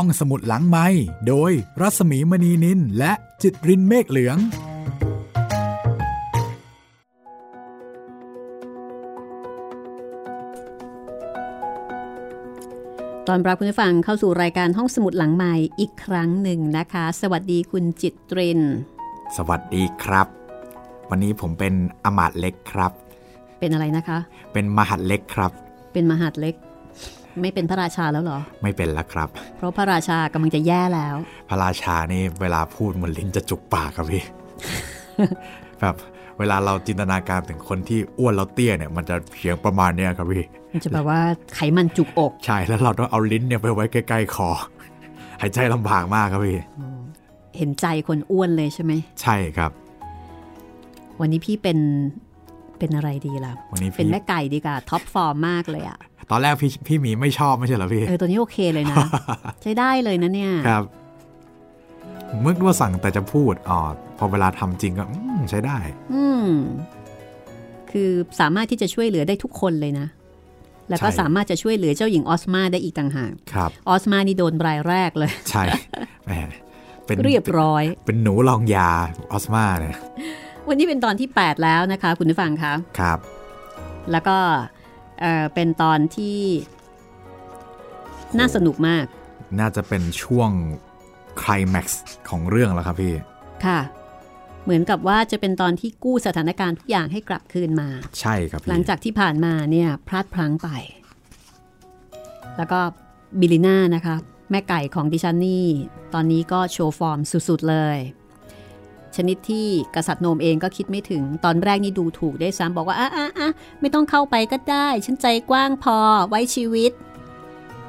ห้องสมุดหลังไม้โดยรัสมีมณีนินและจิตรินเมฆเหลือง ตอนรับคุณผู้ฟังเข้าสู่รายการห้องสมุดหลังใหม่อีกครั้งหนึ่งนะคะ สวัสดีคุณจิตริน สวัสดีครับ วันนี้ผมเป็นอมาตย์เล็กครับ เป็นอะไรนะคะ เป็นมหัดเล็กครับ เป็นมหาดเล็ก ไม่เป็นพระราชาแล้วเหรอ ไม่เป็นแล้วครับ เพราะพระราชากำลังจะแย่แล้ว พระราชานี่เวลาพูดเหมันลิ้นจะจุกปากครับพี่แบบเวลาเราจินตนาการถึงคนที่อ้วนแล้วเตี้ยเนี่ยมันจะเสียงประมาณเนี้ยครับพี่มันจะแบบว่าไขมันจุกอก ใช่แล้วเราต้องเอาลิ้นเนี่ยไปไว้ใกล้ๆคอหายใจลำบากมากครับพี่เห็นใจคนอ้วนเลยใช่ไหมใช่ครับ วันนี้พี่เป็นเป็นอะไรดีล่ะวันนี้เป็นพี่แม่ไก่ดีกว่า top form มากเลยอะ ตอนแรกพี่พี่หมีไม่ชอบไม่ใช่เหรอพี่เออตัวนี้โอเคเลยนะ ใช้ได้เลยนะเนี่ยครับเมื่อว่าสั่งแต่จะพูดอ๋อพอเวลาทำจริงก็อืมใช้ได้ อืมคือสามารถที่จะช่วยเหลือได้ทุกคนเลยนะ แล้วก็ใช่สามารถจะช่วยเหลือเจ้าหญิงออสมาได้อีกต่างหากครับออสมานี่โดนรายแรกเลย ใช่แหมเป็นเรียบร้อย เป็นหนูลองยาออสมาเนี่ยวันนี้เป็นตอนที่ 8 แล้วนะคะ คุณผู้ฟังคะครับ แล้วก็ เอ่อเป็นตอนที่น่าสนุกมาก น่าจะเป็นช่วงคลแม็กซ์ของเรื่องแล้วครับพี่ ค่ะ เหมือนกับว่าจะเป็นตอนที่กู้สถานการณ์ทุกอย่างให้กลับคืนมา ใช่ครับพี่หลังจากที่ผ่านมาเนี่ยพลาดพลั้งไป แล้วก็บิลิน่านะคะแม่ไก่ของดิฉันนี่ ตอนนี้ก็โชว์ฟอร์มสุดๆเลย ชนิดที่กษัตริย์โนมเองก็คิดไม่ถึง ตอนแรกนี่ดูถูกด้วยซ้ำบอกว่าอะอะอะไม่ต้องเข้าไปก็ได้ ฉันใจกว้างพอไว้ชีวิต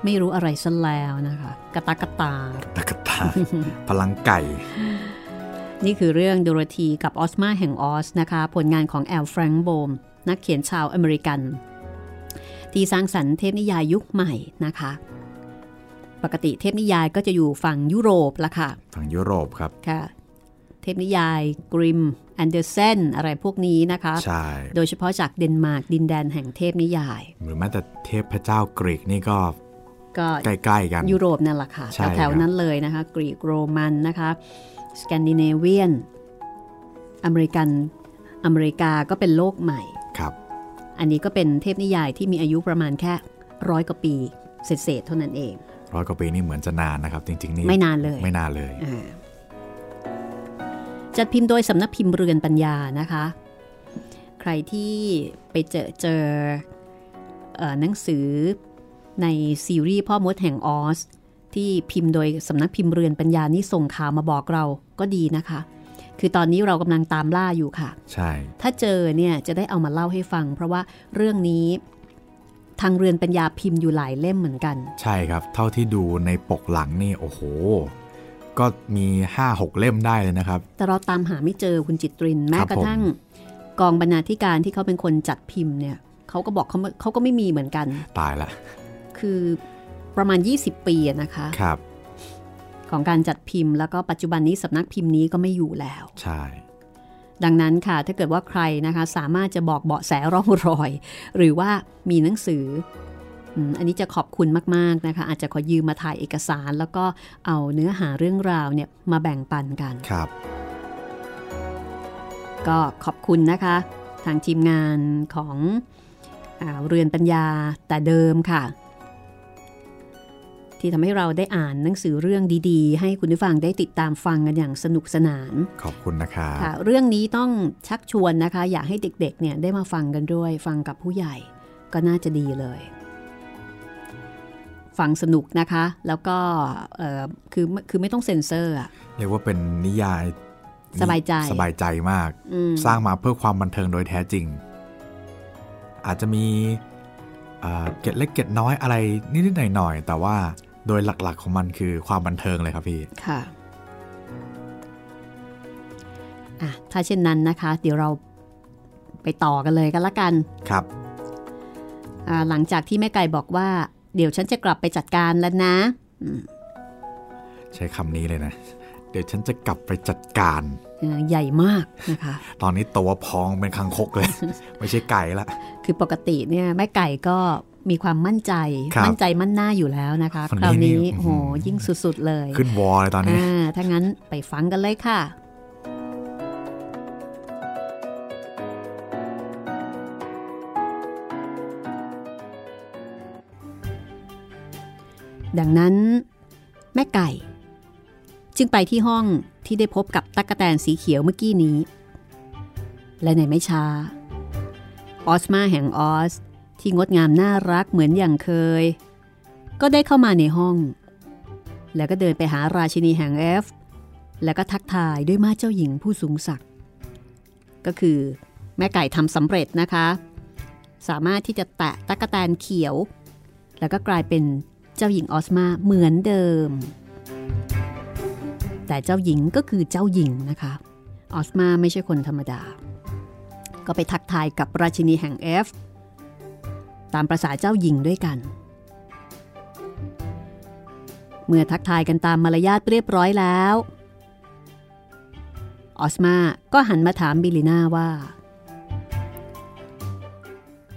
ไม่รู้อะไรซะแล้วนะคะ กระตากกระตาตะกะตา พลังไก่ นี่คือเรื่องโดโรธีกับออสมาแห่งออสนะคะ ผลงานของแอลแฟรงค์โบม นักเขียนชาวอเมริกัน ที่สร้างสรรค์เทพนิยายยุคใหม่นะคะปกติเทพนิยายก็จะอยู่ฝั่งยุโรปละค่ะ ฝั่งยุโรปครับ ค่ะเทพนิยายกริมแอนเดอร์เซนอะไรพวกนี้นะคะใช่โดยเฉพาะจากเดนมาร์กดินแดนแห่งเทพนิยาย หรือแม้แต่เทพเจ้ากรีกนี่ก็ก็ใกล้ๆกัน ยุโรปนั่นแหละค่ะใช่แถวครับๆนั้นเลยนะคะ กรีกโรมันนะคะสแกนดิเนเวียน อเมริกันอเมริกาก็เป็นโลกใหม่ครับ อันนี้ก็เป็นเทพนิยายที่มีอายุประมาณแค่ร้อยกว่าปีเศษๆเท่านั้นเองร้อยกว่าปีนี่เหมือนจะนานนะครับ จริงๆนี่ไม่นานเลยไม่นานเลยอ่า จัดพิมพ์โดยสำนักพิมพ์เรือนปัญญานะคะ ใครที่ไปเจอเจอเอ่อหนังสือในซีรีส์พ่อมดแห่งออสที่พิมพ์โดยสำนักพิมพ์เรือนปัญญานี่ส่งข่าวมาบอกเราก็ดีนะคะ คือตอนนี้เรากำลังตามล่าอยู่ค่ะ ใช่ ถ้าเจอเนี่ยจะได้เอามาเล่าให้ฟัง เพราะว่าเรื่องนี้ทางเรือนปัญญาพิมพ์อยู่หลายเล่มเหมือนกัน ใช่ครับ เท่าที่ดูในปกหลังนี่โอ้โห ก็มี 5-6 เล่มได้เลยนะครับ แต่เราตามหาไม่เจอคุณจิตริน แม้ครับกระทั่งกองบรรณาธิการที่เขาเป็นคนจัดพิมพ์เนี่ยเขาก็บอกเขาไม่เขาก็ไม่มีเหมือนกัน ตายละ คือประมาณ 20 ปีอะนะคะครับ ของการจัดพิมพ์แล้วก็ปัจจุบันนี้สำนักพิมพ์นี้ก็ไม่อยู่แล้ว ใช่ ดังนั้นค่ะถ้าเกิดว่าใครนะคะ สามารถจะบอกเบาะแสร่องรอย หรือว่ามีหนังสือ อืมอันนี้จะขอบคุณมากๆนะคะ อาจจะขอยืมมาถ่ายเอกสาร แล้วก็เอาเนื้อหาเรื่องราวเนี่ยมาแบ่งปันกันครับ ก็ขอบคุณนะคะ ทางทีมงานของอาเรือนปัญญาแต่เดิมค่ะ ที่ทำให้เราได้อ่านหนังสือเรื่องดีๆ ให้คุณผู้ฟังได้ติดตามฟังกันอย่างสนุกสนาน ขอบคุณนะครับค่ะเรื่องนี้ต้องชักชวนนะคะ อยากให้เด็กๆเนี่ยได้มาฟังกันด้วย ฟังกับผู้ใหญ่ก็น่าจะดีเลย ฟังสนุกนะคะ แล้วก็เอ่อคือคือไม่ต้องเซ็นเซอร์อะเรียกว่าเป็นนิยายสบายใจสบายใจมากอืมสร้างมาเพื่อความบันเทิงโดยแท้จริง อาจจะมีเอ่อเกร็ดเล็กเกร็ดน้อยอะไรนิดๆหน่อยๆแต่ว่าโดยหลักๆของมันคือความบันเทิงเลยครับพี่ ค่ะอะถ้าเช่นนั้นนะคะ เดี๋ยวเราไปต่อกันเลยกันละกัน ครับอ่าหลังจากที่แม่ไก่บอกว่า เดี๋ยวฉันจะกลับไปจัดการแล้วนะ ใช้คำนี้เลยนะ เดี๋ยวฉันจะกลับไปจัดการเอ่อใหญ่มากนะคะ ตอนนี้ตัวพองเป็นคังคกเลย ไม่ใช่ไก่ละ คือปกติเนี่ยแม่ไก่ก็มีความมั่นใจครับมั่นใจมั่นหน้าอยู่แล้วนะคะคนคราวนี้นี้นี่โหยิ่งสุดๆเลย ขึ้นวอลเลยตอนนี้อ่าถ้างั้นไปฟังกันเลยค่ะ ดังนั้น แม่ไก่ จึงไปที่ห้องที่ได้พบกับตั๊กแตนสีเขียวเมื่อกี้นี้ และในไม่ช้า ออสมาแห่งออส ที่งดงามน่ารักเหมือนอย่างเคย ก็ได้เข้ามาในห้อง แล้วก็เดินไปหาราชินีแห่งเอฟแล้วก็ทักทายด้วยมาเจ้าหญิงผู้สูงศักดิ์ก็คือแม่ไก่ทำสำเร็จนะคะ สามารถที่จะแตะตั๊กแตนเขียว แล้วก็กลายเป็น เจ้าหญิงออสมาเหมือนเดิม แต่เจ้าหญิงก็คือเจ้าหญิงนะคะออสมาไม่ใช่คนธรรมดา ก็ไปทักทายกับราชินีแห่งเอฟตามประษาเจ้าหญิงด้วยกัน เมื่อทักทายกันตามมารยาทเรียบร้อยแล้วออสมาก็หันมาถามบิลลิน่าว่า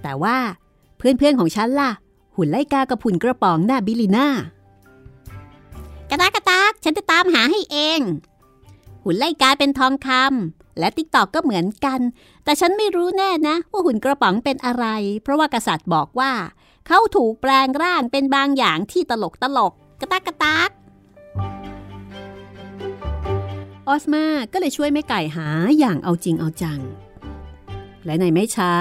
แต่ว่าเพื่อนๆของฉันล่ะ หุ่นไล่กากับหุ่นกระป๋องน่ะบิลลิน่ากระตากกระตากฉันจะตามหาให้เอง หุ่นไล่กาเป็นทองคำและติ๊กตอกก็เหมือนกัน แต่ฉันไม่รู้แน่นะ ว่าหุ่นกระป๋องเป็นอะไร เพราะว่ากษัตริย์บอกว่า เขาถูกแปลงร่างเป็นบางอย่างที่ตลกตลกกระตากกระตากออสมาก็เลยช่วยแม่ไก่หาอย่างเอาจริงเอาจัง และในไม่ช้า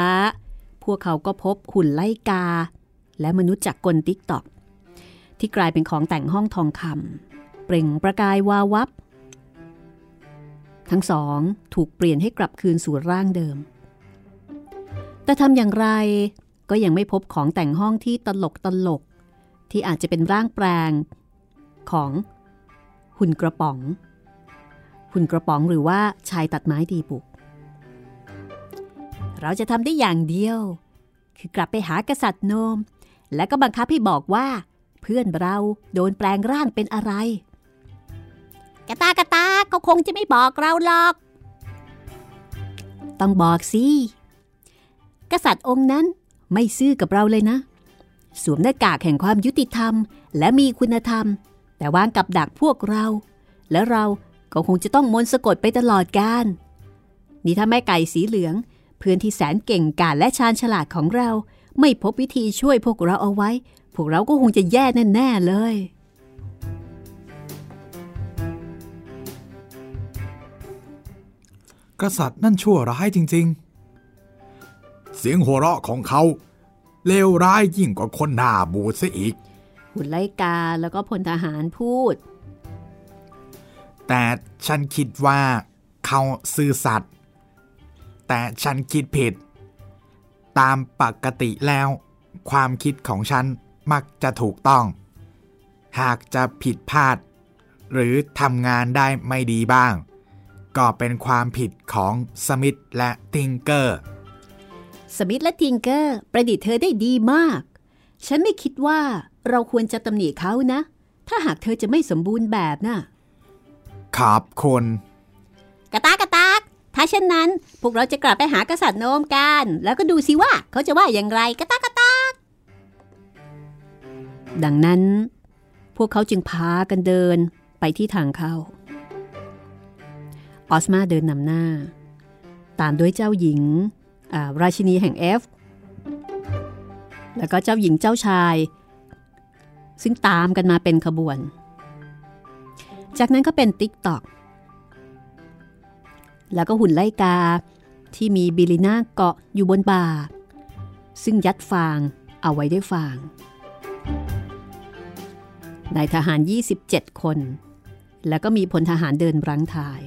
พวกเขาก็พบหุ่นไล่กา และมนุษย์จักรกลติ๊กตอกที่กลายเป็นของแต่งห้องทองคำเปล่งประกายวาววับ ทั้งสองถูกเปลี่ยนให้กลับคืนสู่ร่างเดิม แต่ทำอย่างไรก็ยังไม่พบของแต่งห้องที่ตลกตลก ที่อาจจะเป็นร่างแปลง ของหุ่นกระป๋อง หุ่นกระป๋องหรือว่าชายตัดไม้ดีบุก เราจะทำได้อย่างเดียว คือกลับไปหากษัตริย์โนม และก็บังคับให้บอกว่า เพื่อนเราโดนแปลงร่างเป็นอะไร กระตากระตาเขาคงจะไม่บอกเราหรอก ต้องบอกสิ กษัตริย์องค์นั้นไม่ซื่อกับเราเลยนะ สวมหน้ากากแห่งความยุติธรรม และมีคุณธรรม แต่วางกับดักพวกเรา และเราก็คงจะต้องมนต์สะกดไปตลอดกาลนี่ถ้าแม่ไก่สีเหลือง เพื่อนที่แสนเก่งกาจและชาญฉลาดของเรา ไม่พบวิธีช่วยพวกเราเอาไว้ พวกเราก็คงจะแย่แน่ๆเลย กษัตริย์นั่นชั่วร้ายจริง ๆ เสียงหัวเราะของเขาเลวร้ายยิ่งกว่าคนหน้าบูดซะอีก หุ่นไล่กาแล้วก็พลทหารพูด แต่ฉันคิดว่าเขาซื่อสัตย์แต่ฉันคิดผิด ตามปกติแล้ว ความคิดของฉันมักจะถูกต้อง หากจะผิดพลาด หรือทำงานได้ไม่ดีบ้าง ก็เป็นความผิดของสมิธและทิงเกอร์ สมิธและทิงเกอร์ประดิษฐ์เธอได้ดีมาก ฉันไม่คิดว่าเราควรจะตำหนิเขานะ ถ้าหากเธอจะไม่สมบูรณ์แบบน่ะขอบคุณ ถ้าเช่นนั้น พวกเราจะกลับไปหากษัตริย์โนมกัน แล้วก็ดูสิว่าเขาจะว่าอย่างไรกระตากกระตากดังนั้น พวกเขาจึงพากันเดินไปที่ทางเข้า ออสมาเดินนำหน้า ตามด้วยเจ้าหญิง ราชินีแห่งเอฟ แล้วก็เจ้าหญิงเจ้าชาย ซึ่งตามกันมาเป็นขบวน จากนั้นก็เป็นติ๊กตอก แล้วก็หุ่นไล่กา ที่มีบิลิน่าเกาะอยู่บนบ่า ซึ่งยัดฟางเอาไว้ด้วยฟางนายทหาร 27 คน แล้วก็มีพลทหารเดินรังทาย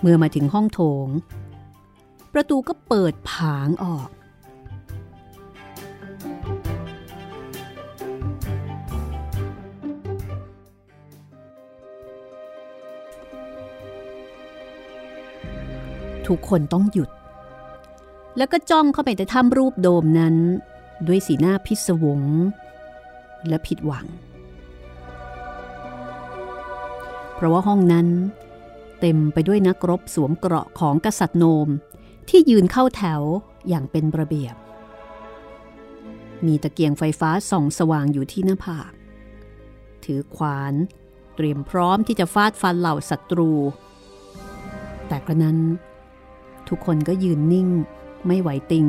เมื่อมาถึงห้องโถง ประตูก็เปิดผางออก ทุกคนต้องหยุด แล้วก็จ้องเข้าไปในถ้ำรูปโดมนั้น ด้วยสีหน้าพิศวง และผิดหวัง เพราะว่าห้องนั้นเต็มไปด้วยนักรบสวมเกราะของกษัตริย์โนม ที่ยืนเข้าแถวอย่างเป็นระเบียบ มีตะเกียงไฟฟ้าส่องสว่างอยู่ที่หน้าผาก ถือขวาน เตรียมพร้อมที่จะฟาดฟันเหล่าศัตรู แต่กระนั้น ทุกคนก็ยืนนิ่ง ไม่ไหวติง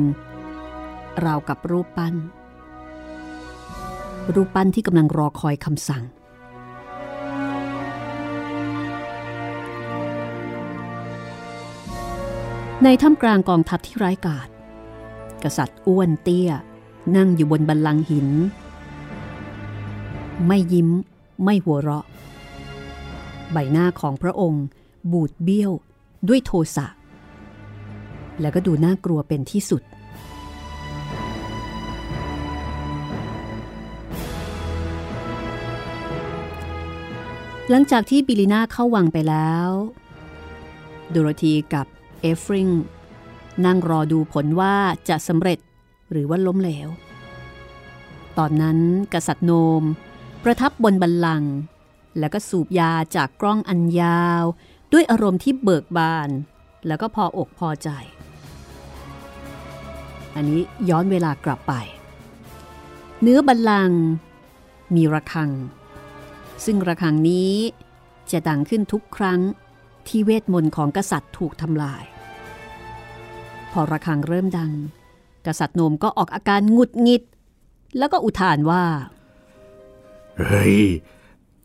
ราวกับรูปปั้น รูปปั้นที่กำลังรอคอยคำสั่ง ในท่ามกลางกองทัพที่ร้ายกาจกษัตริย์อ้วนเตี้ย นั่งอยู่บนบันลังหิน ไม่ยิ้ม ไม่หัวเราะ ใบหน้าของพระองค์ บูดเบี้ยว ด้วยโทสะ แล้วก็ดูน่ากลัวเป็นที่สุด หลังจากที่บิลิน่าเข้าวังไปแล้วโดโรธีกับเอฟริงนั่งรอดูผลว่าจะสำเร็จหรือว่าล้มเหลว ตอนนั้นกษัตริย์โนม ประทับบนบัลลังก์แล้วก็สูบยาจากกล้องอันยาว ด้วยอารมณ์ที่เบิกบาน แล้วก็พออกพอใจ อันนี้ย้อนเวลากลับไป เนื้อบัลลังก์มีระฆัง ซึ่งระฆังนี้จะดังขึ้นทุกครั้งที่เวทมนต์ของกษัตริย์ถูกทำลาย พอระฆังเริ่มดัง กษัตริย์โนมก็ออกอาการหงุดหงิด แล้วก็อุทานว่า เฮ้ย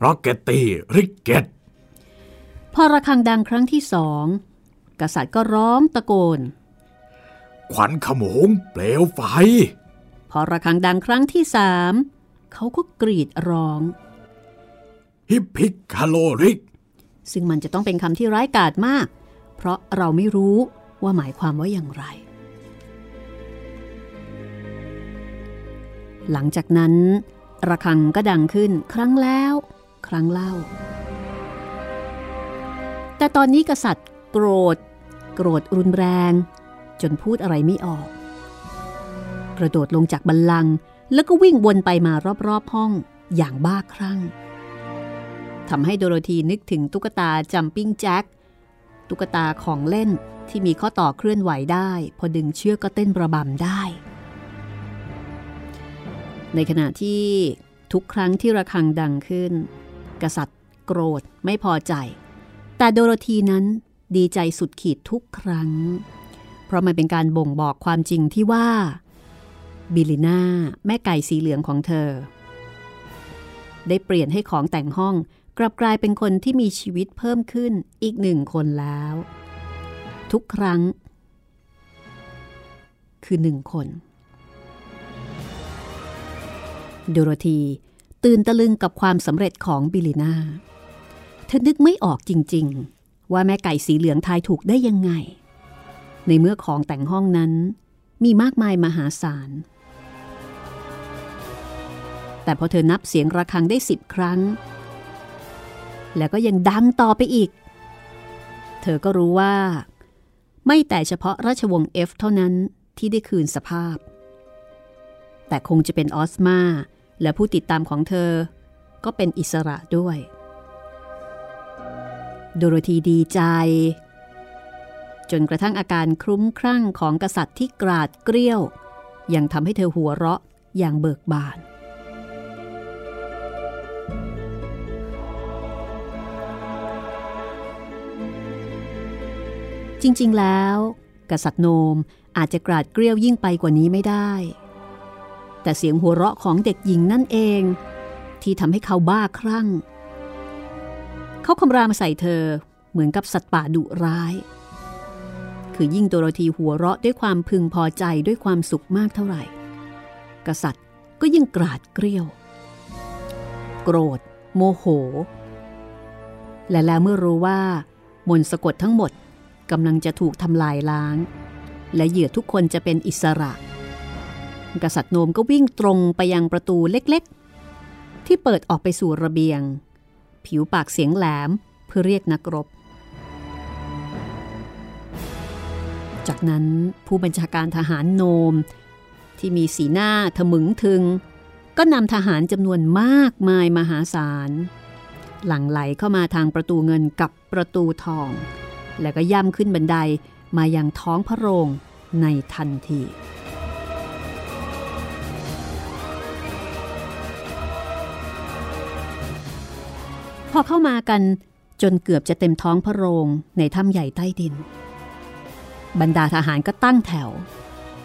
rocketty ricketsพอระฆังดังครั้งที่สอง กษัตริย์ก็ร้องตะโกน ขวัญขโมง เปลวไฟ พอระฆังดังครั้งที่สามเขาก็กรีดร้อง hippikaloric ซึ่งมันจะต้องเป็นคำที่ร้ายกาจมาก เพราะเราไม่รู้ว่าหมายความว่าอย่างไร หลังจากนั้น ระฆังก็ดังขึ้นครั้งแล้ว ครั้งเล่า แต่ตอนนี้กษัตริย์โกรธ โกรธรุนแรง จนพูดอะไรไม่ออก กระโดดลงจากบัลลัง แล้วก็วิ่งวนไปมารอบๆห้องอย่างบ้าคลั่งทำให้โดโรธีนึกถึงตุ๊กตาจัมปิ้งแจ็คตุ๊กตาของเล่นที่มีข้อต่อเคลื่อนไหวได้ พอดึงเชือกก็เต้นประบำได้ ในขณะที่ทุกครั้งที่ระฆังดังขึ้น กษัตริย์ โกรธไม่พอใจ แต่โดโรธีนั้นดีใจสุดขีดทุกครั้ง ราะมันเป็นการบ่งบอกความจริงที่ว่า บิลิน่าแม่ไก่สีเหลืองของเธอ ได้เปลี่ยนให้ของแต่งห้องกลับกลายเป็นคนที่มีชีวิตเพิ่มขึ้นอีกหนึ่งคนแล้ว ทุกครั้ง คือหนึ่งคนโดโรธีตื่นตะลึงกับความสำเร็จของบิลิน่า เธอนึกไม่ออกจริง ๆ ว่าแม่ไก่สีเหลืองทายถูกได้ยังไง ในเมื่อของแต่งห้องนั้น มีมากมายมหาศาล แต่พอเธอนับเสียงระฆังได้สิบครั้ง แล้วก็ยังดังต่อไปอีก เธอก็รู้ว่า ไม่แต่เฉพาะราชวงศ์เอฟเท่านั้นที่ได้คืนสภาพ แต่คงจะเป็นออสมาและผู้ติดตามของเธอ ก็เป็นอิสระด้วย โดโรธีดีใจ จนกระทั่งอาการคลุ้มครั่งของกษัตริย์ที่กราดเกลี้ยว ยังทำให้เธอหัวเราะอย่างเบิกบาน จริงๆแล้ว กษัตริย์โนมอาจจะกราดเกลี้ยวยิ่งไปกว่านี้ไม่ได้ แต่เสียงหัวเราะของเด็กหญิงนั่นเอง ที่ทำให้เขาบ้าคลั่ง เขาคำรามใส่เธอเหมือนกับสัตว์ป่าดุร้าย คือยิ่งโดโรธีหัวเราะด้วยความพึงพอใจด้วยความสุขมากเท่าไหร่ กษัตริย์ก็ยิ่งกราดเกลี้ยว โกรธ โมโห และแล้วเมื่อรู้ว่า มนต์สะกดทั้งหมดกำลังจะถูกทำลายล้าง และเหยื่อทุกคนจะเป็นอิสระ กษัตริย์โนมก็วิ่งตรงไปยังประตูเล็กๆ ที่เปิดออกไปสู่ระเบียง ผิวปากเสียงแหลมเพื่อเรียกนักรบ จากนั้นผู้บัญชาการทหารโนม ที่มีสีหน้าทะมึงทึง ก็นำทหารจำนวนมากมายมหาศาล หลั่งไหลเข้ามาทางประตูเงินกับประตูทอง แล้วก็ย่ำขึ้นบันไดมายังท้องพระโรงในทันทีพอเข้ามากันจนเกือบจะเต็มท้องพระโรงในถ้ำใหญ่ใต้ดิน บรรดาทหารก็ตั้งแถว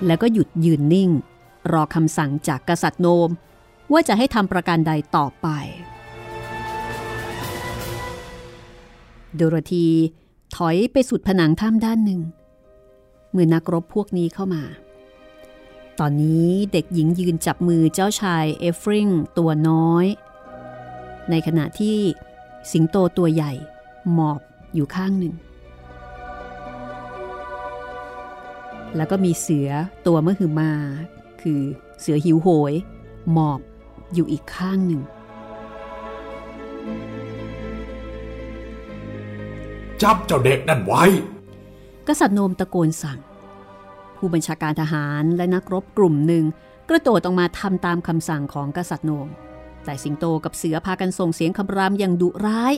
แล้วก็หยุดยืนนิ่ง รอคำสั่งจากกษัตริย์โนม ว่าจะให้ทำประการใดต่อไป โดโรธีถอยไปสุดผนังถ้ำด้านหนึ่ง เมื่อนักรบพวกนี้เข้ามา ตอนนี้เด็กหญิงยืนจับมือเจ้าชายเอฟริงตัวน้อย ในขณะที่สิงโตตัวใหญ่หมอบอยู่ข้างหนึ่ง แล้วก็มีเสือตัวมหึมา คือเสือหิวโหย หมอบอยู่อีกข้างหนึ่ง จับเจ้าเด็กนั่นไว้ กษัตริย์โนมตะโกนสั่ง ผู้บัญชาการทหารและนักรบกลุ่มหนึ่ง กระโดดออกมาทำตามคำสั่งของกษัตริย์โนม แต่สิงโตกับเสือพากันส่งเสียงคำรามอย่างดุร้าย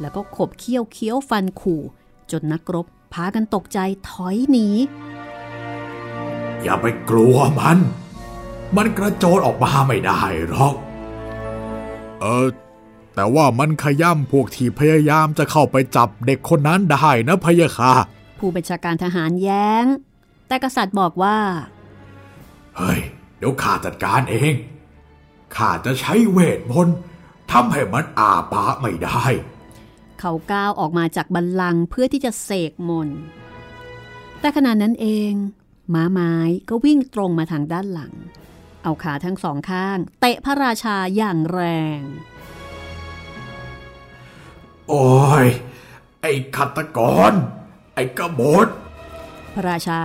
แล้วก็ขบเคี้ยวเคี้ยวฟันขู่ จนนักรบพากันตกใจถอยหนี อย่าไปกลัวมัน มันกระโจนออกมาไม่ได้หรอก เออ แต่ว่ามันขย่ำพวกที่พยายามจะเข้าไปจับเด็กคนนั้นได้นะพะยะค่ะ ผู้บัญชาการทหารแย้ง แต่กษัตริย์บอกว่า เฮ้ย เดี๋ยวข้าจัดการเอง ข้าจะใช้เวทมนต์ทำให้มันอาปากไม่ได้ เขาก้าวออกมาจากบัลลังก์เพื่อที่จะเสกมนต์แต่ขณะนั้นเอง ม้าไม้ก็วิ่งตรงมาทางด้านหลัง เอาขาทั้งสองข้าง เตะพระราชาอย่างแรง โอ้ย ไอ้ขัตกร ไอ้กบฏพระราชา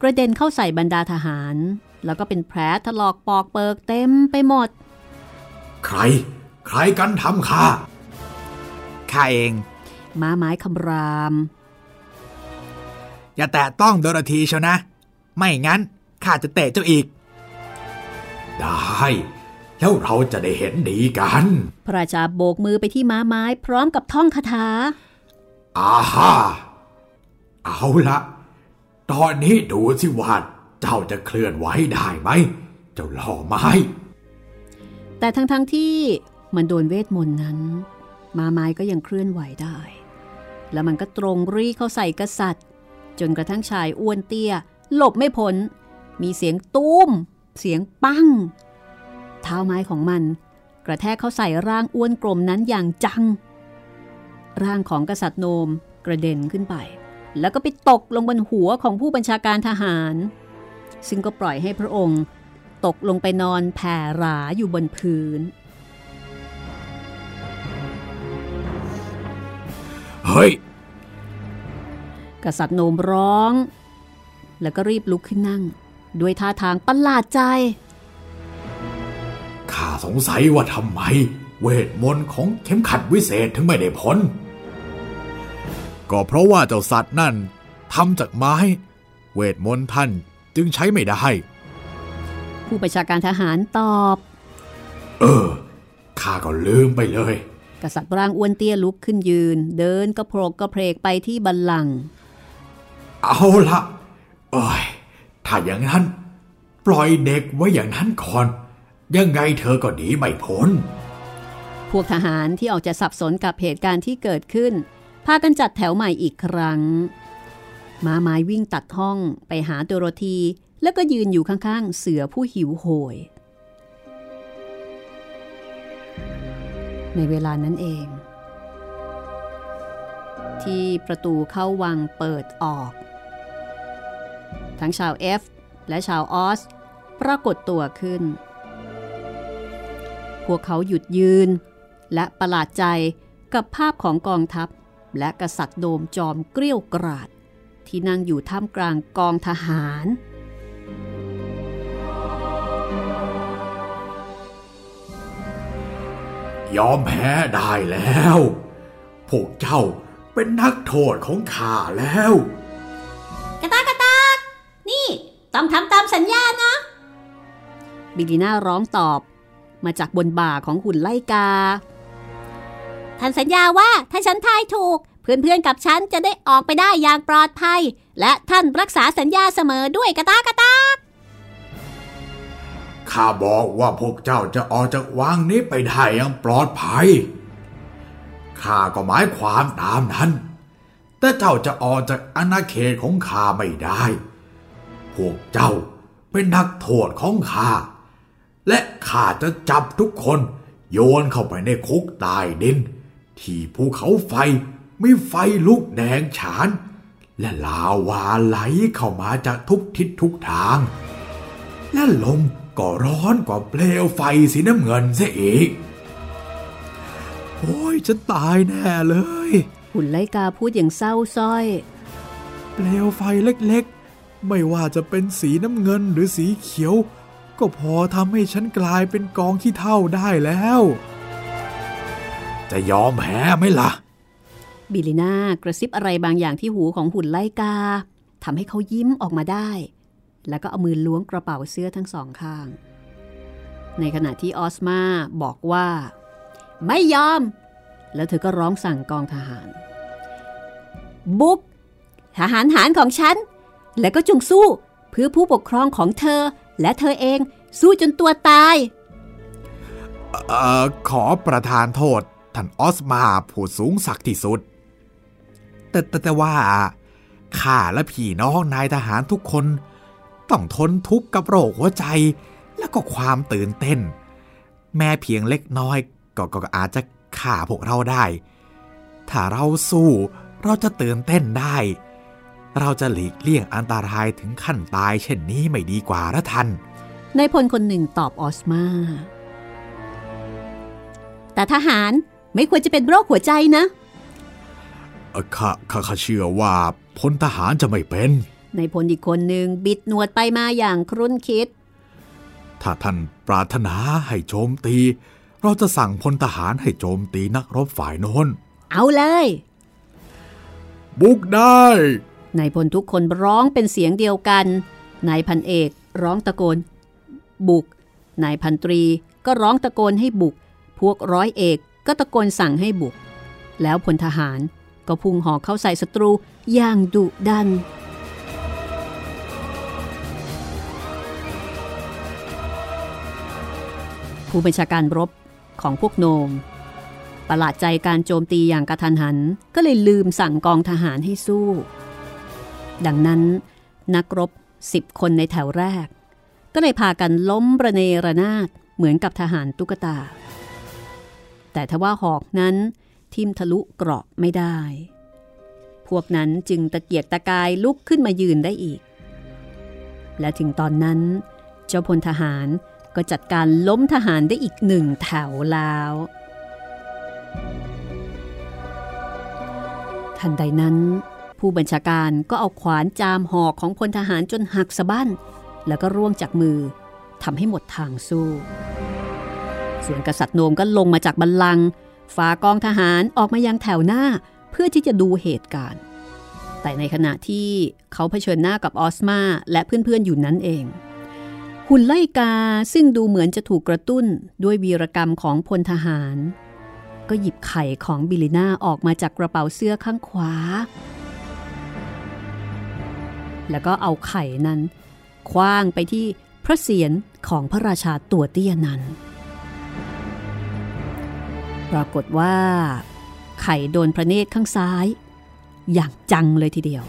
กระเด็นเข้าใส่บรรดาทหาร แล้วก็เป็นแผลถลอกปอกเปิกเต็มไปหมด ใคร ใครกันทำข้าข้าเอง ม้าไม้คำราม อย่าแตะต้องโดโรธีเชียวนะ ไม่งั้นข้าจะเตะเจ้าอีก ได้ แล้วเราจะได้เห็นดีกัน พระราชาโบกมือไปที่ม้าไม้พร้อมกับท่องคาถา อาฮ่าเอาละตอนนี้ดูสิว่าเจ้าจะเคลื่อนไหวได้ไหม เจ้าหล่อไม้ แต่ทั้งๆทที่มันโดนเวทมนต์นั้นม้าไม้ก็ยังเคลื่อนไหวได้ แล้วมันก็ตรงรีเข้าใส่กษัตริย์ จนกระทั่งชายอ้วนเตี้ย หลบไม่พ้น มีเสียงตุ้ม เสียงปั้ง เท้าไม้ของมัน กระแทกเข้าใส่ร่างอ้วนกลมนั้นอย่างจัง ร่างของกษัตริย์โนมกระเด็นขึ้นไป แล้วก็ไปตกลงบนหัวของผู้บัญชาการทหาร ซึ่งก็ปล่อยให้พระองค์ ตกลงไปนอนแผ่หราอยู่บนพื้น เฮ้ย กษัตริย์โนมร้อง แล้วก็รีบลุกขึ้นนั่ง ด้วยท่าทางประหลาดใจ ข้าสงสัยว่าทำไม เวทมนต์ของเข็มขัดวิเศษถึงไม่ได้ผล ก็เพราะว่าเจ้าสัตว์นั่นทำจากไม้ เวทมนต์ท่านจึงใช้ไม่ได้ ผู้ประชาการทหารตอบ เออข้าก็ลืมไปเลย กษัตริย์ร่างอ้วนเตี้ยลุกขึ้นยืน เดินกระโพกกระเพกไปที่บัลลังก์เอาละเอ้ยถ้าอย่างนั้น ปล่อยเด็กไว้อย่างนั้นก่อน ยังไงเธอก็หนีไม่พ้น พวกทหารที่ออกจะสับสนกับเหตุการณ์ที่เกิดขึ้น พากันจัดแถวใหม่อีกครั้ง ม้าไม้วิ่งตัดห้องไปหาโดโรธีแล้วก็ยืนอยู่ข้างๆ เสือผู้หิวโหย ในเวลานั้นเอง ที่ประตูเข้าวังเปิดออก ทั้งชาว F และชาวออส ปรากฏตัวขึ้น พวกเขาหยุดยืน และประหลาดใจกับภาพของกองทัพ และกษัตริย์โดมจอมเกลี้ยวกราด ที่นั่งอยู่ท่ามกลางกองทหาร ยอมแพ้ได้แล้ว พวกเจ้าเป็นนักโทษของข้าแล้ว ต้องทำตามสัญญานะ บิลีน่าร้องตอบมาจากบนบ่าของหุ่นไล่กา ท่านสัญญาว่าถ้าฉันทายถูก เพื่อนๆกับฉันจะได้ออกไปได้อย่างปลอดภัย และท่านรักษาสัญญาเสมอด้วยกระตากระตาข้าบอกว่าพวกเจ้าจะออกจากวังนี้ไปได้อย่างปลอดภัย ข้าก็หมายความตามนั้น แต่เจ้าจะออกจากอาณาเขตของข้าไม่ได้ พวกเจ้าเป็นนักโทษของข้า และข้าจะจับทุกคนโยนเข้าไปในคุกใต้ดิน ที่ภูเขาไฟมีไฟลุกแดงฉาน และลาวาไหลเข้ามาจากทุกทิศทุกทาง และลมก็ร้อนกว่าเปลวไฟสีน้ำเงินเสียอีก โอ้ยจะตายแน่เลย หุ่นไลกาพูดอย่างเศร้าส้อย เปลวไฟเล็กๆ ไม่ว่าจะเป็นสีน้ำเงินหรือสีเขียว ก็พอทำให้ฉันกลายเป็นกองขี้เท่าได้แล้ว จะยอมแพ้ไหมล่ะ บิลิน่ากระซิบอะไรบางอย่างที่หูของหุ่นไลกาทำให้เขายิ้มออกมาได้ แล้วก็เอามือล้วงกระเป๋าเสื้อทั้งสองข้าง ในขณะที่ออสมาบอกว่า ไม่ยอม แล้วเธอก็ร้องสั่งกองทหาร บุกทหารหารของฉัน และก็จงสู้เพื่อผู้ปกครองของเธอและเธอเองสู้จนตัวตายเอ่อขอประทานโทษท่านออสมาผู้สูงศักดิ์ที่สุด แต่แต่ว่าข้าและพี่น้องนายทหารทุกคน ต้องทนทุกข์กับโรคหัวใจ และก็ความตื่นเต้น แม้เพียงเล็กน้อยก็ก็ก็อาจจะฆ่าพวกเราได้ ถ้าเราสู้เราจะตื่นเต้นได้ เราจะหลีกเลี่ยงอันตรายถึงขั้นตายเช่นนี้ไม่ดีกว่าละท่านนายพลคนหนึ่งตอบออสมา แต่ทหารไม่ควรจะเป็นโรคหัวใจนะเอ่อข้าข้าข้าเชื่อว่าพลทหารจะไม่เป็นนายพลอีกคนหนึ่งบิดหนวดไปมาอย่างครุ่นคิด ถ้าท่านปรารถนาให้โจมตี เราจะสั่งพลทหารให้โจมตีนักรบฝ่ายโน้น เอาเลย บุกได้ นายพลทุกคนร้องเป็นเสียงเดียวกัน นายพันเอกร้องตะโกน บุก นายพันตรีก็ร้องตะโกนให้บุก พวกร้อยเอกก็ตะโกนสั่งให้บุก แล้วพลทหารก็พุ่งหอกเข้าใส่ศัตรูอย่างดุดันผู้บัญชาการรบของพวกโนม ประหลาดใจการโจมตีอย่างกระทันหัน ก็เลยลืมสั่งกองทหารให้สู้ ดังนั้นนักรบสิบคนในแถวแรก ก็เลยพากันล้มระเนระนาดเหมือนกับทหารตุ๊กตา แต่ทว่าหอกนั้นทิ่มทะลุเกราะไม่ได้ พวกนั้นจึงตะเกียกตะกายลุกขึ้นมายืนได้อีก และถึงตอนนั้น เจ้าพลทหารก็จัดการล้มทหารได้อีกหนึ่งแถวแล้ว ทันใดนั้น ผู้บัญชาการก็เอาขวานจามหอกของพลทหารจนหักสะบั้น แล้วก็ร่วงจากมือทำให้หมดทางสู้ ส่วนกษัตริย์โนมก็ลงมาจากบัลลังก์ฝ่ากองทหารออกมายังแถวหน้าเพื่อที่จะดูเหตุการณ์ แต่ในขณะที่เขาเผชิญหน้ากับออสมาและเพื่อนๆอยู่นั้นเอง หุ่นไล่กาซึ่งดูเหมือนจะถูกกระตุ้นด้วยวีรกรรมของพลทหาร ก็หยิบไข่ของบิลิน่าออกมาจากกระเป๋าเสื้อข้างขวา แล้วก็เอาไข่นั้นคว้างไปที่พระเศียรของพระราชาตัวเตี้ยนั้น ปรากฏว่า ไข่โดนพระเนตรข้างซ้าย อย่างจังเลยทีเดียว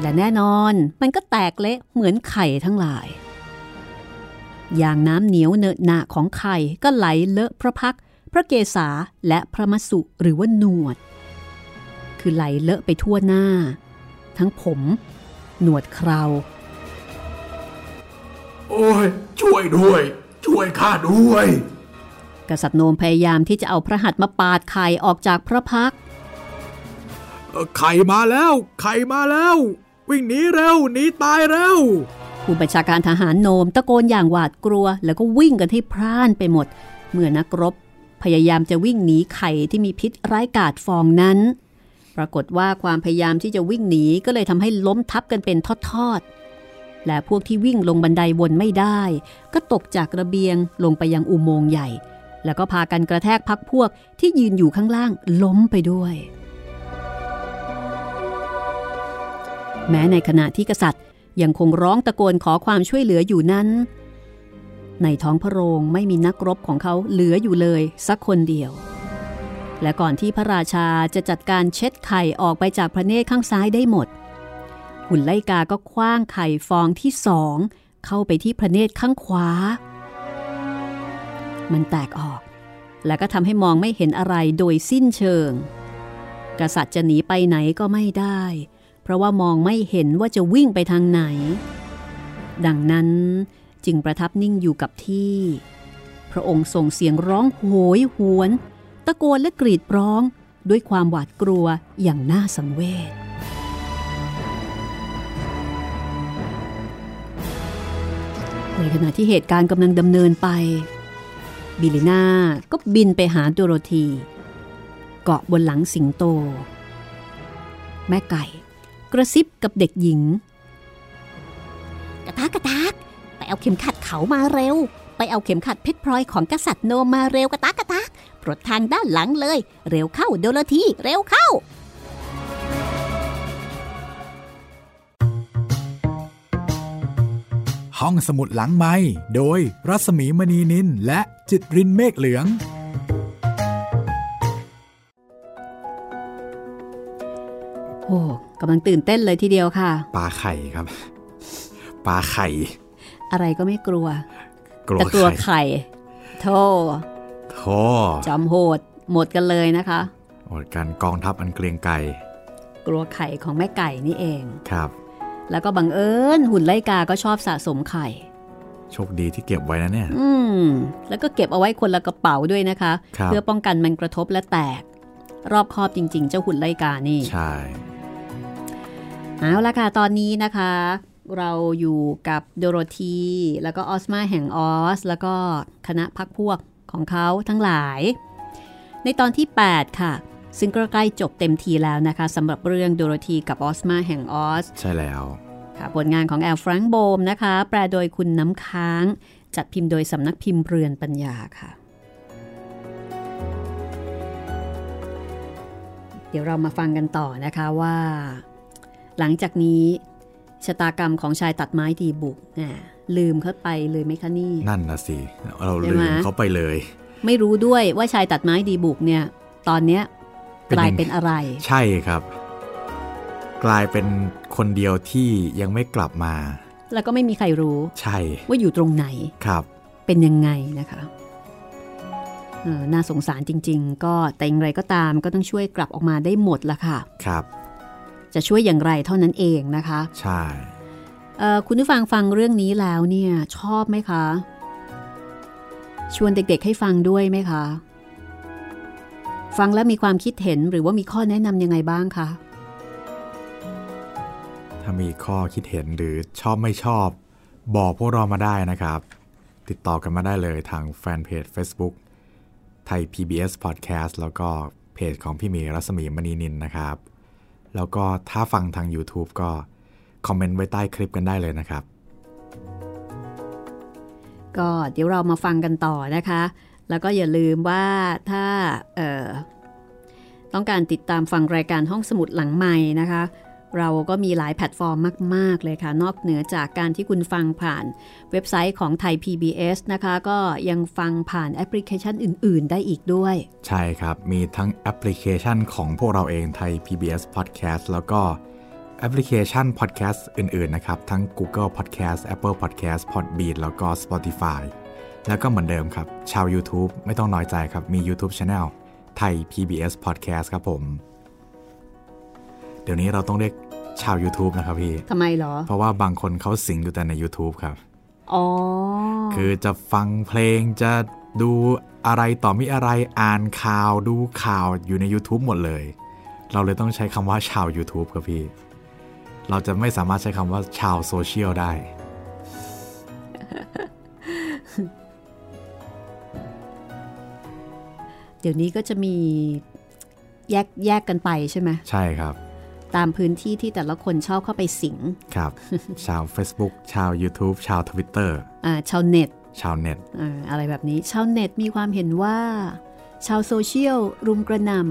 และแน่นอนมันก็แตกเละเหมือนไข่ทั้งหลาย อย่างน้ำเหนียวเนอะหนะของไข่ก็ไหลเลอะพระพัก พระเกศาและพระมสุหรือว่าหนวด คือไหลเลอะไปทั่วหน้า ทั้งผม หนวดเครา โอ้ย ช่วยด้วย ช่วยข้าด้วย กษัตริย์โนมพยายามที่จะเอาพระหัตถ์มาปาดไข่ออกจากพระพักตร์เอ่อไข่มาแล้ว ไข่มาแล้ว วิ่งหนีเร็วหนีตายเร็วผู้บัญชาการทหารโนมตะโกนอย่างหวาดกลัว แล้วก็วิ่งกันให้พร่านไปหมด เมื่อนักรบ พยายามจะวิ่งหนีไข่ที่มีพิษร้ายกาจฟองนั้น ปรากฏว่าความพยายามที่จะวิ่งหนีก็เลยทำให้ล้มทับกันเป็นทอดๆ และพวกที่วิ่งลงบันไดวนไม่ได้ ก็ตกจากระเบียงลงไปยังอุโมงค์ใหญ่ แล้วก็พากันกระแทกพักพวกที่ยืนอยู่ข้างล่างล้มไปด้วย แม้ในขณะที่กษัตริย์ยังคงร้องตะโกนขอความช่วยเหลืออยู่นั้น ในท้องพระโรงไม่มีนักรบของเขาเหลืออยู่เลยสักคนเดียว และก่อนที่พระราชาจะจัดการเช็ดไข่ออกไปจากพระเนตรข้างซ้ายได้หมด หุ่นไลกาก็คว้างไข่ฟองที่สองเข้าไปที่พระเนตรข้างขวา มันแตกออก และก็ทำให้มองไม่เห็นอะไรโดยสิ้นเชิง กษัตริย์จะหนีไปไหนก็ไม่ได้ เพราะว่ามองไม่เห็นว่าจะวิ่งไปทางไหน ดังนั้นจึงประทับนิ่งอยู่กับที่ พระองค์ส่งเสียงร้องโหยหวน ตะโกนและกรีดร้องด้วยความหวาดกลัวอย่างน่าสังเวชในขณะที่เหตุการณ์กำลังดำเนินไป บิลิน่าก็บินไปหาโดโรธี เกาะบนหลังสิงโต แม่ไก่ กระซิบกับเด็กหญิง กระตากกระตากไปเอาเข็มขัดเขามาเร็ว ไปเอาเข็มขัดเพชรพลอยของกษัตริย์โนมาเร็วกระตากกระตาก ปลดทางด้านหลังเลย เร็วเข้าโดโลธีเร็วเข้าห้องสมุดหลังไม้โดยรัสมีมณีนินและจิตรินเมฆเหลือง โอ้กำลังตื่นเต้นเลยทีเดียวค่ะ ปลาไข่ครับ ปลาไข่ อะไรก็ไม่กลัว กลัวแต่กลัวไข่ไข่โธ่ โธจำโหดหมดกันเลยนะคะหมดการกองทัพอันเกรียงไกรกลัวไข่ของแม่ไก่นี่เองครับ แล้วก็บังเอิญหุ่นไลกาก็ชอบสะสมไข่ โชคดีที่เก็บไว้นะเนี่ย อืมแล้วก็เก็บเอาไว้คนละกระเป๋าด้วยนะคะครับเพื่อป้องกันมันกระทบและแตก รอบคอบจริง ๆ เจ้าหุ่นไลกานี่ใช่เอาละค่ะตอนนี้นะคะ เราอยู่กับโดโรธีแล้วก็ออสมาแห่งออส แล้วก็คณะพักพวก ของเขาทั้งหลาย ในตอนที่ 8 ค่ะ ซึ่งก็ใกล้จบเต็มทีแล้วนะคะสำหรับเรื่องโดโรธีกับออสมาแห่งออส ใช่แล้ว ค่ะผลงานของแอลฟรังก์โบมนะคะ แปลโดยคุณน้ำค้าง จัดพิมพ์โดยสำนักพิมพ์เรือนปัญญาค่ะ เดี๋ยวเรามาฟังกันต่อนะคะว่า หลังจากนี้ ชะตากรรมของชายตัดไม้ดีบุกอ่าลืมเขาไปเลยไหมคะนี่ นั่นนะสิ เราใช่ลืไหมมเขาไปเลย ไม่รู้ด้วยว่าชายตัดไม้ดีบุกเนี่ย ตอนเนี้ยเป็นกลายยังไงเป็นอะไร ใช่ครับ กลายเป็นคนเดียวที่ยังไม่กลับมา แล้วก็ไม่มีใครรู้ ใช่ ว่าอยู่ตรงไหนครับ เป็นยังไงนะคะเออน่าสงสารจริง ๆ ก็แต่อย่างไรก็ตามก็ต้องช่วยกลับออกมาได้หมดละค่ะ ครับ จะช่วยอย่างไรเท่านั้นเองนะคะ ใช่เอ่อคุณผู้ฟังฟังเรื่องนี้แล้วเนี่ยชอบไหมคะ ชวนเด็กๆให้ฟังด้วยไหมคะ ฟังแล้วมีความคิดเห็นหรือว่ามีข้อแนะนำยังไงบ้างคะถ้ามีข้อคิดเห็นหรือชอบไม่ชอบ บอกพวกเรามาได้นะครับ ติดต่อกันมาได้เลยทางแฟนเพจ Facebook ไทย PBS Podcast แล้วก็เพจของพี่เมย์รัศมีมณีนินนะครับ แล้วก็ถ้าฟังทาง YouTube ก็ คอมเมนต์ไว้ใต้คลิปกันได้เลยนะครับ ก็เดี๋ยวเรามาฟังกันต่อนะคะ แล้วก็อย่าลืมว่าถ้าต้องการติดตามฟังรายการห้องสมุดหลังใหม่นะคะ เราก็มีหลายแพลตฟอร์มมาก ๆ เลยค่ะ นอกเหนือจากการที่คุณฟังผ่านเว็บไซต์ของไทย PBS นะคะ ก็ยังฟังผ่านแอปพลิเคชันอื่น ๆ ได้อีกด้วย ใช่ครับ มีทั้งแอปพลิเคชันของพวกเราเองไทย PBS Podcast แล้วก็แอปพลิเคชัน Podcast อื่น ๆ นะครับ ทั้ง Google Podcast Apple Podcast Podbean แล้วก็ Spotify แล้วก็เหมือนเดิมครับ ชาว YouTube ไม่ต้องน้อยใจครับ มี YouTube Channel ไทย PBS Podcast ครับผม เดี๋ยวนี้เราต้องเรียกชาว YouTube นะครับพี่ทำไมเหรอ เพราะว่าบางคนเขาสิงอยู่แต่ใน YouTube ครับ อ๋อ คือจะฟังเพลงจะดูอะไรต่อมีอะไรอ่านข่าวดูข่าวอยู่ใน YouTube หมดเลย เราเลยต้องใช้คำว่าชาว YouTube ครับพี่ เราจะไม่สามารถใช้คำว่าชาวโซเชียลได้ เดี๋ยวนี้ก็จะมีแยกแยกกันไปใช่ไหม ใช่ครับแต่ตามพื้นที่ที่แต่ละคนชอบเข้าไปสิง ครับ ชาว Facebook ชาว YouTube ชาว Twitter อ่าชาวเน็ต ชาวเน็ตอ่าอะไรแบบนี้ ชาวเน็ตมีความเห็นว่า ชาวโซเชียลรุมกระหนำ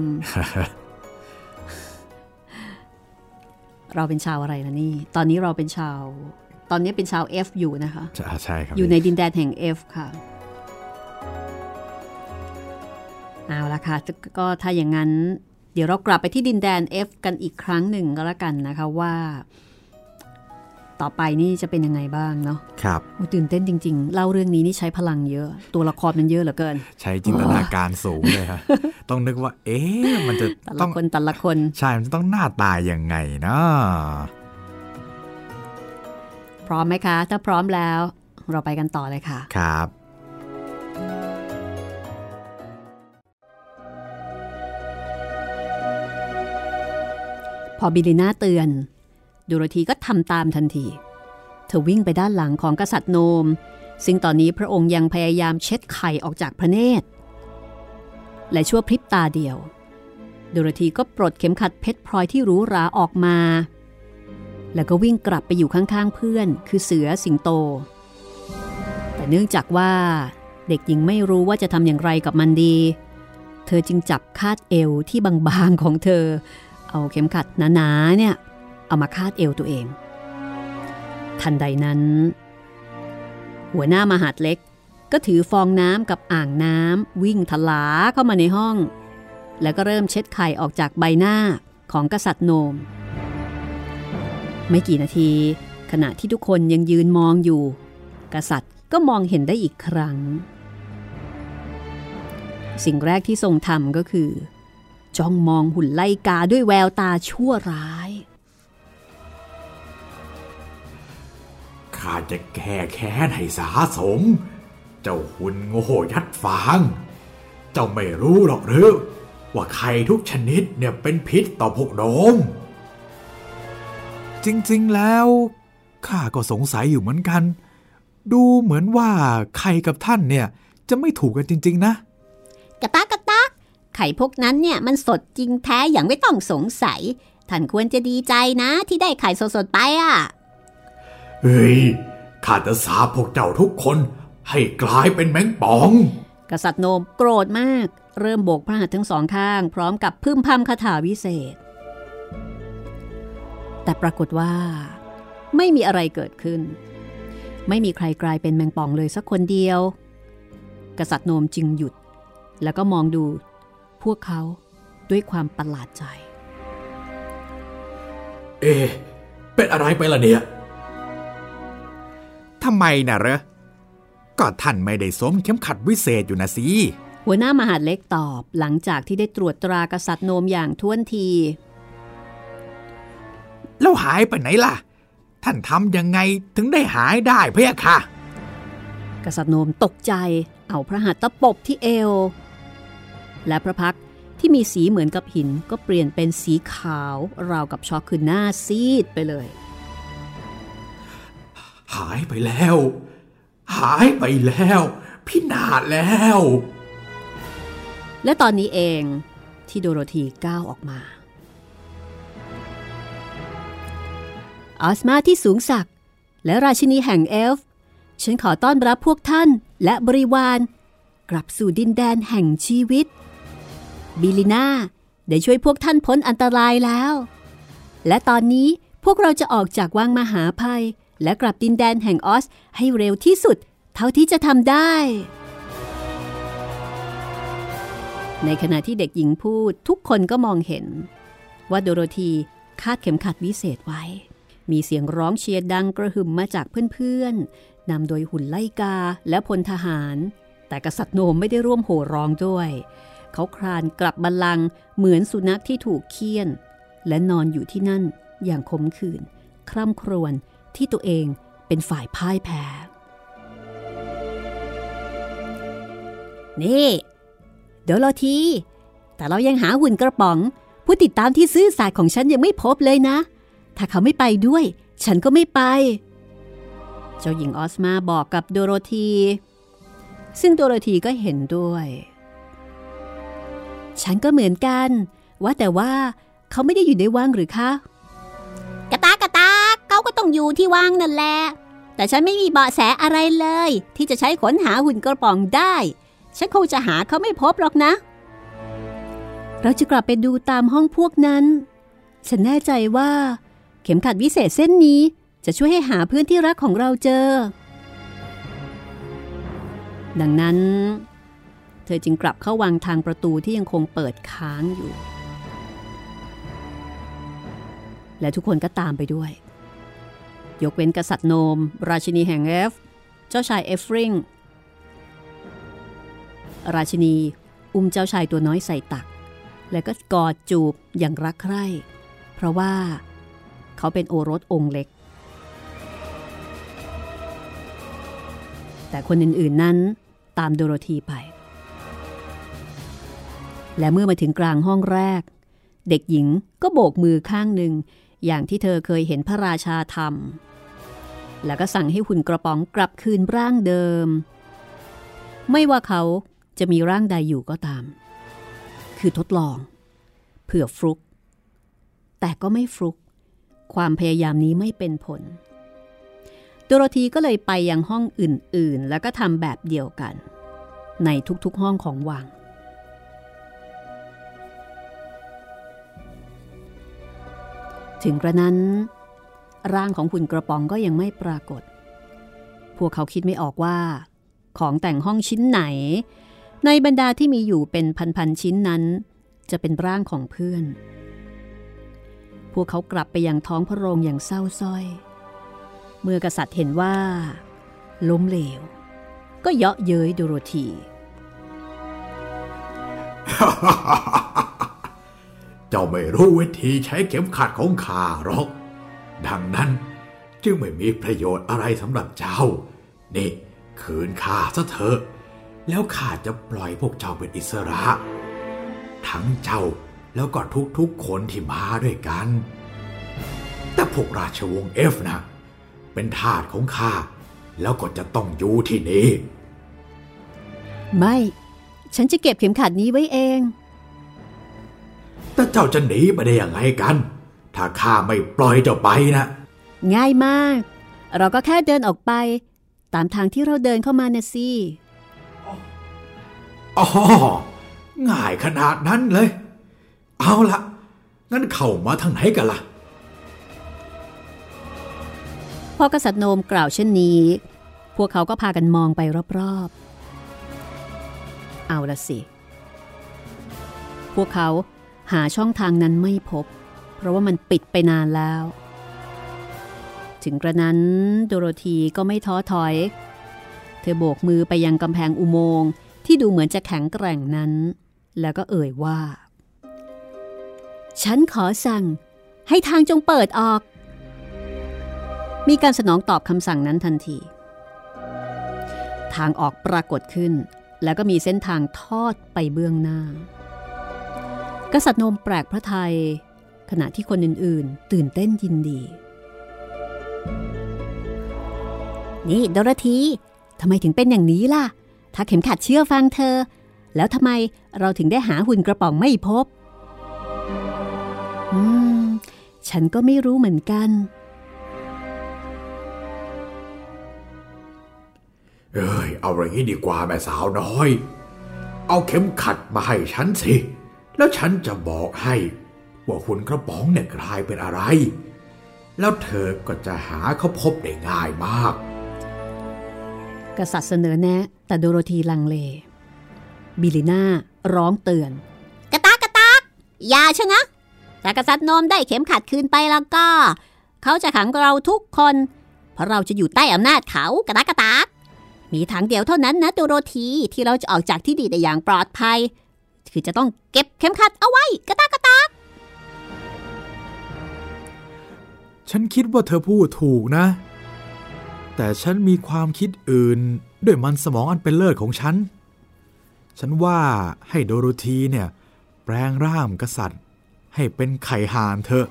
เราเป็นชาวอะไรนะนี่ ตอนนี้เราเป็นชาว ตอนนี้เป็นชาว F อยู่นะคะ ใช่ใช่ครับ อยู่ในดินแดนแห่ง F ค่ะเอาละค่ะก็ถ้าอย่างนั้น เดี๋ยวเรากลับไปที่ดินแดน F กันอีกครั้งหนึ่งก็แล้วกันนะคะว่า ต่อไปนี่จะเป็นยังไงบ้างเนาะครับโอ้ตื่นเต้นจริง ๆ เล่าเรื่องนี้นี่ใช้พลังเยอะ ตัวละครมันเยอะเหลือเกิน ใช้จินตนาการสูงเลยฮะต้องนึกว่า เอ๊ะมันจะแต่ต้ละองคนแต่ละคนใช่มันจะต้องหน้าตายยังไงเนาะพร้อมไหมคะ ถ้าพร้อมแล้ว เราไปกันต่อเลยค่ะครับ พอบิลิน่าเตือน ดูโรธีก็ทำตามทันที เธอวิ่งไปด้านหลังของกษัตริย์โนม ซึ่งตอนนี้พระองค์ยังพยายามเช็ดไข่ออกจากพระเนตร และชั่วพริบตาเดียว ดูโรธีก็ปลดเข็มขัดเพชรพลอยที่หรูหราออกมา แล้วก็วิ่งกลับไปอยู่ข้างๆเพื่อน คือเสือสิงโต แต่เนื่องจากว่าเด็กหญิงไม่รู้ว่าจะทำอย่างไรกับมันดี เธอจึงจับคาดเอวที่บางๆของเธอ เอาเข็มขัดหนาๆเนี่ยเอามาคาดเอวตัวเอง ทันใดนั้น หัวหน้ามหาดเล็กก็ถือฟองน้ำกับอ่างน้ำวิ่งทลาเข้ามาในห้อง แล้วก็เริ่มเช็ดไข่ออกจากใบหน้าของกษัตริย์โนม ไม่กี่นาที ขณะที่ทุกคนยังยืนมองอยู่ กษัตริย์ก็มองเห็นได้อีกครั้ง สิ่งแรกที่ทรงทำก็คือ จ้องมองหุ่นไล่กาด้วยแววตาชั่วร้าย ข้าจะแก้แค้นให้สาสม เจ้าหุ่นโง่ยัดฟาง เจ้าไม่รู้หรอกหรือว่าไข่ทุกชนิดเนี่ยเป็นพิษต่อพวกโนม จริงๆแล้วข้าก็สงสัยอยู่เหมือนกัน ดูเหมือนว่าใครกับท่านเนี่ยจะไม่ถูกกันจริง ๆ นะกระตากกระตาก ไข่พวกนั้นเนี่ยมันสดจริงแท้อย่างไม่ต้องสงสัย ท่านควรจะดีใจนะที่ได้ไข่สดๆไปอะ เฮ้ย ข้าจะสาปพวกเจ้าทุกคนให้กลายเป็นแมงป่อง กษัตริย์โนมโกรธมาก เริ่มโบกพระหัตถ์ทั้งสองข้าง พร้อมกับพึ่มพำคาถาวิเศษ แต่ปรากฏว่า ไม่มีอะไรเกิดขึ้น ไม่มีใครกลายเป็นแมงป่องเลยสักคนเดียว กษัตริย์โนมจึงหยุด แล้วก็มองดูพ วกเขาด้วยความประหลาดใจ เอ๊ะเป็นอะไรไปล่ะเนี่ยทำไมนะเหรอก็ท่านไม่ได้สวมเข็มขัดวิเศษอยู่นะสิ หัวหน้ามหาดเล็กตอบหลังจากที่ได้ตรวจตรากษัตริย์โนมอย่างท้วนที แล้วหายไปไหนล่ะ ท่านทำยังไงถึงได้หายได้เพี่ยค่ะ กษัตริย์โนมตกใจเอาพระหัตถ์ตะปบที่เอว และพระพักตร์ที่มีสีเหมือนกับหินก็เปลี่ยนเป็นสีขาวราวกับช็อกคือหน้าซีดไปเลย หายไปแล้ว หายไปแล้วพินาศแล้ว และตอนนี้เองที่โดโรธีก้าวออกมาออสมาที่สูงศักดิ์และราชินีแห่งเอลฟ์ฉันขอต้อนรับพวกท่านและบริวาร กลับสู่ดินแดนแห่งชีวิต บิลิน่าได้ช่วยพวกท่านพ้นอันตรายแล้ว และตอนนี้พวกเราจะออกจากวังมหาภัย และกลับดินแดนแห่งออสให้เร็วที่สุด เท่าที่จะทำได้ ในขณะที่เด็กหญิงพูดทุกคนก็มองเห็น ว่าโดโรธีคาดเข็มขัดวิเศษไว้ มีเสียงร้องเชียร์ดังกระหึ่มมาจากเพื่อนๆนำโดยหุ่นไล่กาและพลทหาร แต่กษัตริย์โนมไม่ได้ร่วมโห่ร้องด้วย เขาคลานกลับบัลลังก์เหมือนสุนัขที่ถูกเคี่ยน และนอนอยู่ที่นั่นอย่างขมขื่นคร่ำครวญที่ตัวเองเป็นฝ่ายพ่ายแพ้ นี่ เดี๋ยวรอที แต่เรายังหาหุ่นกระป๋อง ผู้ติดตามที่ซื่อสัตย์ของฉันยังไม่พบเลยนะ ถ้าเขาไม่ไปด้วย ฉันก็ไม่ไป เจ้าหญิงออสมาบอกกับโดโรธี ซึ่งโดโรธีก็เห็นด้วย ฉันก็เหมือนกัน ว่าแต่ว่าเขาไม่ได้อยู่ในวังหรือคะต้องอยู่ที่วางนั่นแหละแต่ฉันไม่มีเบาะแสอะไรเลย ที่จะใช้ค้นหาหุ่นกระป๋องได้ ฉันคงจะหาเขาไม่พบหรอกนะ เราจะกลับไปดูตามห้องพวกนั้น ฉันแน่ใจว่า เข็มขัดวิเศษเส้นนี้จะช่วยให้หาเพื่อนที่รักของเราเจอ ดังนั้น เธอจึงกลับเข้าวังทางประตูที่ยังคงเปิดค้างอยู่ และทุกคนก็ตามไปด้วย ยกเว้นกษัตริย์โนม ราชินีแห่งเอฟ เจ้าชายเอฟริง ราชินีอุ้มเจ้าชายตัวน้อยใส่ตัก แล้วก็กอดจูบอย่างรักใคร่ เพราะว่าเขาเป็นโอรสองค์เล็ก แต่คนอื่นๆนั้นตามโดโรธีไป และเมื่อมาถึงกลางห้องแรก เด็กหญิงก็โบกมือข้างหนึ่ง อย่างที่เธอเคยเห็นพระราชาทำแล้วก็สั่งให้หุ่นกระป๋องกลับคืนร่างเดิม ไม่ว่าเขาจะมีร่างใดอยู่ก็ตาม คือทดลอง เผื่อฟลุก แต่ก็ไม่ฟลุก ความพยายามนี้ไม่เป็นผลโดโรธีก็เลยไปยังห้องอื่นๆ แล้วก็ทำแบบเดียวกัน ในทุกๆห้องของวัง ถึงกระนั้น ร่างของหุ่นกระป๋องก็ยังไม่ปรากฏ พวกเขาคิดไม่ออกว่า ของแต่งห้องชิ้นไหน ในบรรดาที่มีอยู่เป็นพันๆชิ้นนั้น จะเป็นร่างของเพื่อน พวกเขากลับไปยังท้องพระโรงอย่างเศร้าส้อย เมื่อกษัตริย์เห็นว่า ล้มเหลว ก็เยาะเย้ยโดโรธี จ้าไม่รู้วิธีใช้เข็มขัดของข้าหรอก ดังนั้นจึงไม่มีประโยชน์อะไรสำหรับเจ้า นี่คืนข้าซะเถอะ แล้วข้าจะปล่อยพวกเจ้าเป็นอิสระ ทั้งเจ้าแล้วก็ทุกๆคนที่มาด้วยกัน แต่พวกราชวงศ์เอฟนะ เป็นทาสของข้าแล้วก็จะต้องอยู่ที่นี่ ไม่ ฉันจะเก็บเข็มขัดนี้ไว้เอง แต่เจ้าจะหนีไปได้ยังไงกัน ถ้าข้าไม่ปล่อยเจ้าไปนะ ง่ายมาก เราก็แค่เดินออกไป ตามทางที่เราเดินเข้ามาน่ะสิอ๋อ ง่ายขนาดนั้นเลย เอาละงั้นเข้ามาทางไหนกันล่ะ พอกษัตริย์โนมกล่าวเช่นนี้ พวกเขาก็พากันมองไปรอบๆ เอาละสิ พวกเขา หาช่องทางนั้นไม่พบ เพราะว่ามันปิดไปนานแล้ว ถึงกระนั้นโดโรธีก็ไม่ท้อถอย เธอโบกมือไปยังกำแพงอุโมงค์ที่ดูเหมือนจะแข็งแกร่งนั้น แล้วก็เอ่ยว่า ฉันขอสั่งให้ทางจงเปิดออก มีการสนองตอบคำสั่งนั้นทันที ทางออกปรากฏขึ้น แล้วก็มีเส้นทางทอดไปเบื้องหน้า กษัตริย์นมแปลกพระไทย ขณะที่คนอื่นๆ ตื่นเต้นยินดี นี่โดรธีทำไมถึงเป็นอย่างนี้ล่ะ ถ้าเข็มขัดเชื่อฟังเธอ แล้วทำไมเราถึงได้หาหุ่นกระป๋องไม่พบ อืม ฉันก็ไม่รู้เหมือนกัน เอ้ย เอาอย่างนี้ดีกว่าแม่สาวน้อย เอาเข็มขัดมาให้ฉันสิ แล้วฉันจะบอกให้ว่าหุ่นกระป๋องเนี่ยกลายเป็นอะไร แล้วเธอก็จะหาเขาพบได้ง่ายมาก กษัตริย์เสนอแนะ แต่โดโรธีลังเล บิลิน่าร้องเตือน กระตากกระตากอย่าชะงักถ้ากษัตริย์โนมได้เข็มขัดคืนไปแล้วก็ เขาจะขังเราทุกคน เพราะเราจะอยู่ใต้อำนาจเขากระตากกระตากมีทางเดียวเท่านั้นนะโดโรธีที่เราจะออกจากที่นี่ได้อย่างปลอดภัย คือจะต้องเก็บเข็มขัดเอาไว้กระตากกระตากฉันคิดว่าเธอพูดถูกนะ แต่ฉันมีความคิดอื่นด้วยมันสมองอันเป็นเลิศของฉัน ฉันว่าให้โดโรธีเนี่ยแปลงร่างกษัตริย์ ให้เป็นไข่ห่านเถอะ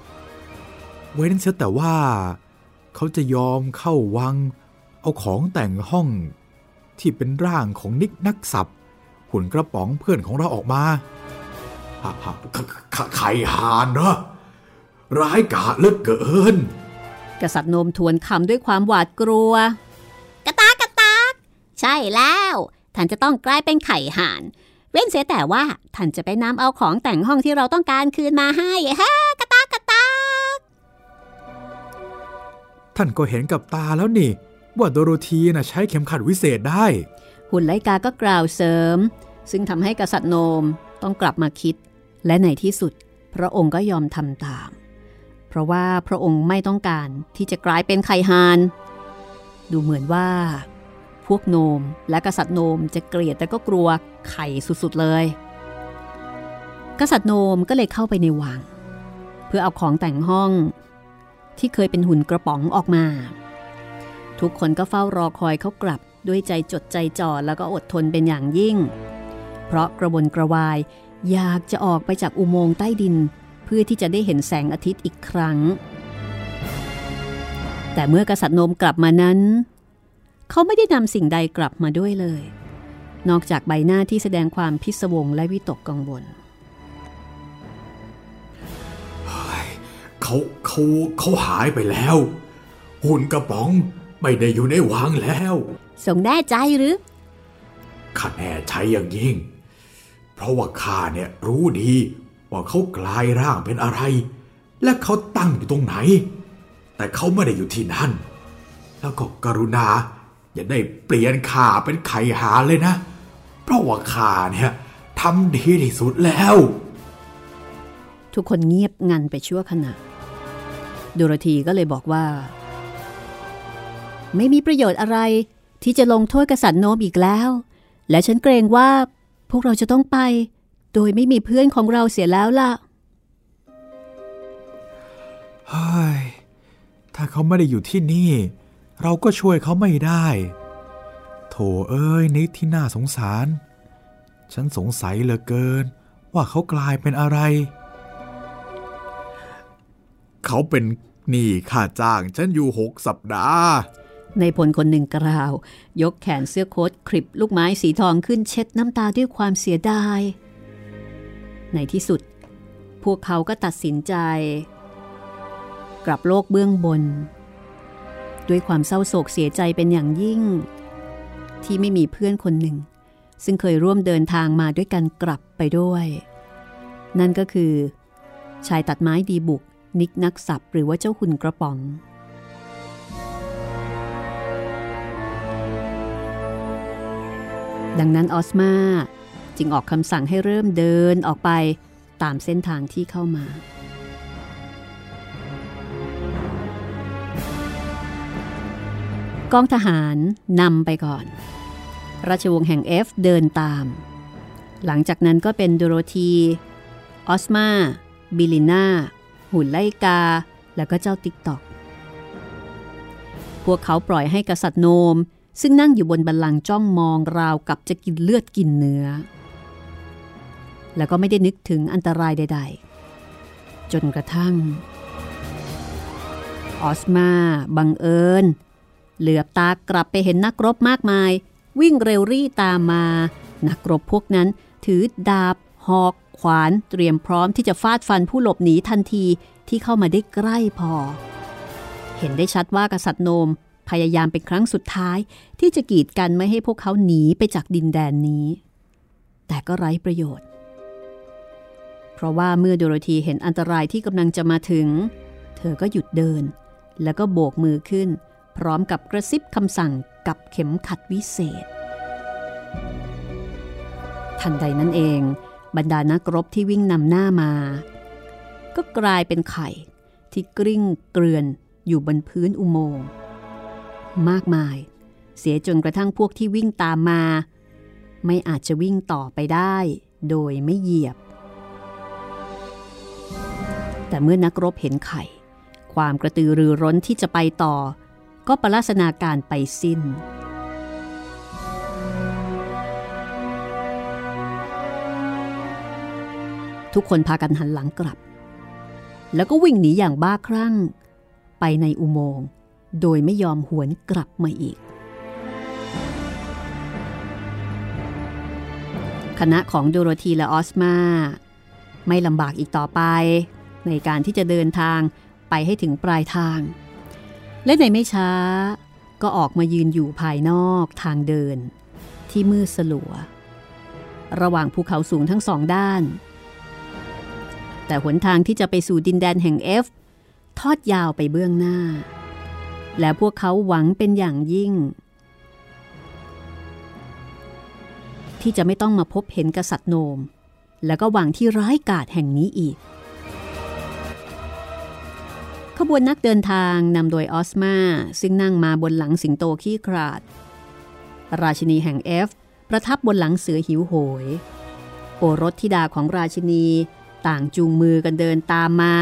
เว้นเสียแต่ว่า เขาจะยอมเข้าวัง เอาของแต่งห้องที่เป็นร่างของนิกนักสับ หุ่นกระป๋องเพื่อนของเราออกมาฮะฮะขขไข่หานเหรอร้ายกาจเหลือเกิน กษัตริย์โนมทวนคำด้วยความหวาดกลัว กระตากกระตาก ใช่แล้ว ท่านจะต้องกลายเป็นไข่ห่าน เว้นเสียแต่ว่าท่านจะไปนำเอาของแต่งห้องที่เราต้องการคืนมาให้ฮะกระตากกระตาก ท่านก็เห็นกับตาแล้วนี่ ว่าโดโรธีน่ะใช้เข็มขัดวิเศษได้ หุ่นไลกาก็กล่าวเสริม ซึ่งทำให้กษัตริย์โนมต้องกลับมาคิด และในที่สุด พระองค์ก็ยอมทำตาม เพราะว่าพระองค์ไม่ต้องการที่จะกลายเป็นไข่ฮานดูเหมือนว่า พวกโนมและกษัตริย์โนมจะเกลียดแต่ก็กลัวไข่สุดๆเลย กษัตริย์โนมก็เลยเข้าไปในวัง เพื่อเอาของแต่งห้องที่เคยเป็นหุ่นกระป๋องออกมา ทุกคนก็เฝ้ารอคอยเขากลับ ด้วยใจจดใจจ่อแล้วก็อดทนเป็นอย่างยิ่ง เพราะกระวนกระวายอยากจะออกไปจากอุโมงค์ใต้ดิน เพื่อที่จะได้เห็นแสงอาทิตย์อีกครั้ง แต่เมื่อกษัตริย์นมกลับมานั้น เขาไม่ได้นำสิ่งใดกลับมาด้วยเลย นอกจากใบหน้าที่แสดงความพิศวงและวิตกกังวลเขาเขาเขาหายไปแล้ว หุ่นกระป๋องไม่ได้อยู่ในวังแล้ว ทรงแน่ใจหรือข้าแน่ใจอย่างยิ่ง เพราะว่าข้าเนี่ยรู้ดีว่าเขากลายร่างเป็นอะไร และเขาตั้งอยู่ตรงไหน แต่เขาไม่ได้อยู่ที่นั่น แล้วก็กรุณา อย่าได้เปลี่ยนข้าเป็นไข่หาเลยนะ เพราะว่าข้าเนี่ยทำดีที่สุดแล้ว ทุกคนเงียบงันไปชั่วขณะโดโรธีก็เลยบอกว่า ไม่มีประโยชน์อะไร ที่จะลงโทษกษัตริย์โนมอีกแล้ว และฉันเกรงว่าพวกเราจะต้องไป โดยไม่มีเพื่อนของเราเสียแล้วล่ะเฮ้ยถ้าเขาไม่ได้อยู่ที่นี่ เราก็ช่วยเขาไม่ได้ โถเอ้ยนิดที่น่าสงสาร ฉันสงสัยเหลือเกิน ว่าเขากลายเป็นอะไร เขาเป็นหนี้ค่าจ้างฉันอยู่หกสัปดาห์ ในพลคนหนึ่งกล่าว ยกแขนเสื้อโค้ทคลิปลูกไม้สีทองขึ้นเช็ดน้ำตาด้วยความเสียดาย ในที่สุด พวกเขาก็ตัดสินใจ กลับโลกเบื้องบน ด้วยความเศร้าโศกเสียใจเป็นอย่างยิ่ง ที่ไม่มีเพื่อนคนหนึ่ง ซึ่งเคยร่วมเดินทางมาด้วยกันกลับไปด้วย นั่นก็คือ ชายตัดไม้ดีบุก นิกนักสับหรือว่าเจ้าหุ่นกระป๋อง ดังนั้นออสมาจึงออกคำสั่งให้เริ่มเดินออกไปตามเส้นทางที่เข้ามา กองทหารนำไปก่อน ราชวงศ์แห่งเอฟเดินตาม หลังจากนั้นก็เป็นโดโรธี ออสมา บิลิน่า หุ่นไล่กา แล้วก็เจ้าติ๊กตอก พวกเขาปล่อยให้กษัตริย์โนม ซึ่งนั่งอยู่บนบัลลังก์จ้องมองราวกับจะกินเลือดกินเนื้อ แล้วก็ไม่ได้นึกถึงอันตรายใด ๆ จนกระทั่ง ออสมาบังเอิญ เหลือบตากลับไปเห็นนักรบมากมาย วิ่งเร็วรี่ตามมา นักรบพวกนั้นถือดาบ หอก ขวานเตรียมพร้อมที่จะฟาดฟันผู้หลบหนีทันทีที่เข้ามาได้ใกล้พอ เห็นได้ชัดว่ากษัตริย์โนม พยายามเป็นครั้งสุดท้ายที่จะกีดกันไม่ให้พวกเขาหนีไปจากดินแดนนี้ แต่ก็ไร้ประโยชน์ เพราะว่าเมื่อโดโรธีเห็นอันตรายที่กำลังจะมาถึง เธอก็หยุดเดิน แล้วก็โบกมือขึ้น พร้อมกับกระซิบคำสั่งกับเข็มขัดวิเศษ ทันใดนั้นเอง บรรดานักรบที่วิ่งนำหน้ามา ก็กลายเป็นไข่ที่กริ้งเกลื่อนอยู่บนพื้นอุโมงค์ มากมาย เสียจนกระทั่งพวกที่วิ่งตามมา ไม่อาจจะวิ่งต่อไปได้ โดยไม่เหยียบ แต่เมื่อนักรบเห็นไข่ ความกระตือรือร้นที่จะไปต่อ ก็ประลาสนาการไปสิ้นทุกคนพากันหันหลังกลับ แล้วก็วิ่งหนีอย่างบ้าคลั่ง ไปในอุโมงค์ โดยไม่ยอมหวนกลับมาอีก คณะของโดโรธีและออสมา ไม่ลำบากอีกต่อไป ในการที่จะเดินทางไปให้ถึงปลายทาง และในไม่ช้าก็ออกมายืนอยู่ภายนอกทางเดิน ที่มืดสลัว ระหว่างภูเขาสูงทั้งสองด้าน แต่หนทางที่จะไปสู่ดินแดนแห่งเอฟทอดยาวไปเบื้องหน้า และพวกเขาหวังเป็นอย่างยิ่ง ที่จะไม่ต้องมาพบเห็นกษัตริย์โนม และก็หวังที่ร้ายกาจแห่งนี้อีก ขบวนนักเดินทางนำโดยออสมาซึ่งนั่งมาบนหลังสิงโตขี้คราด ราชินีแห่งเอฟประทับบนหลังเสือหิวโหย โอรสธิดาของราชินีต่างจูงมือกันเดินตามมา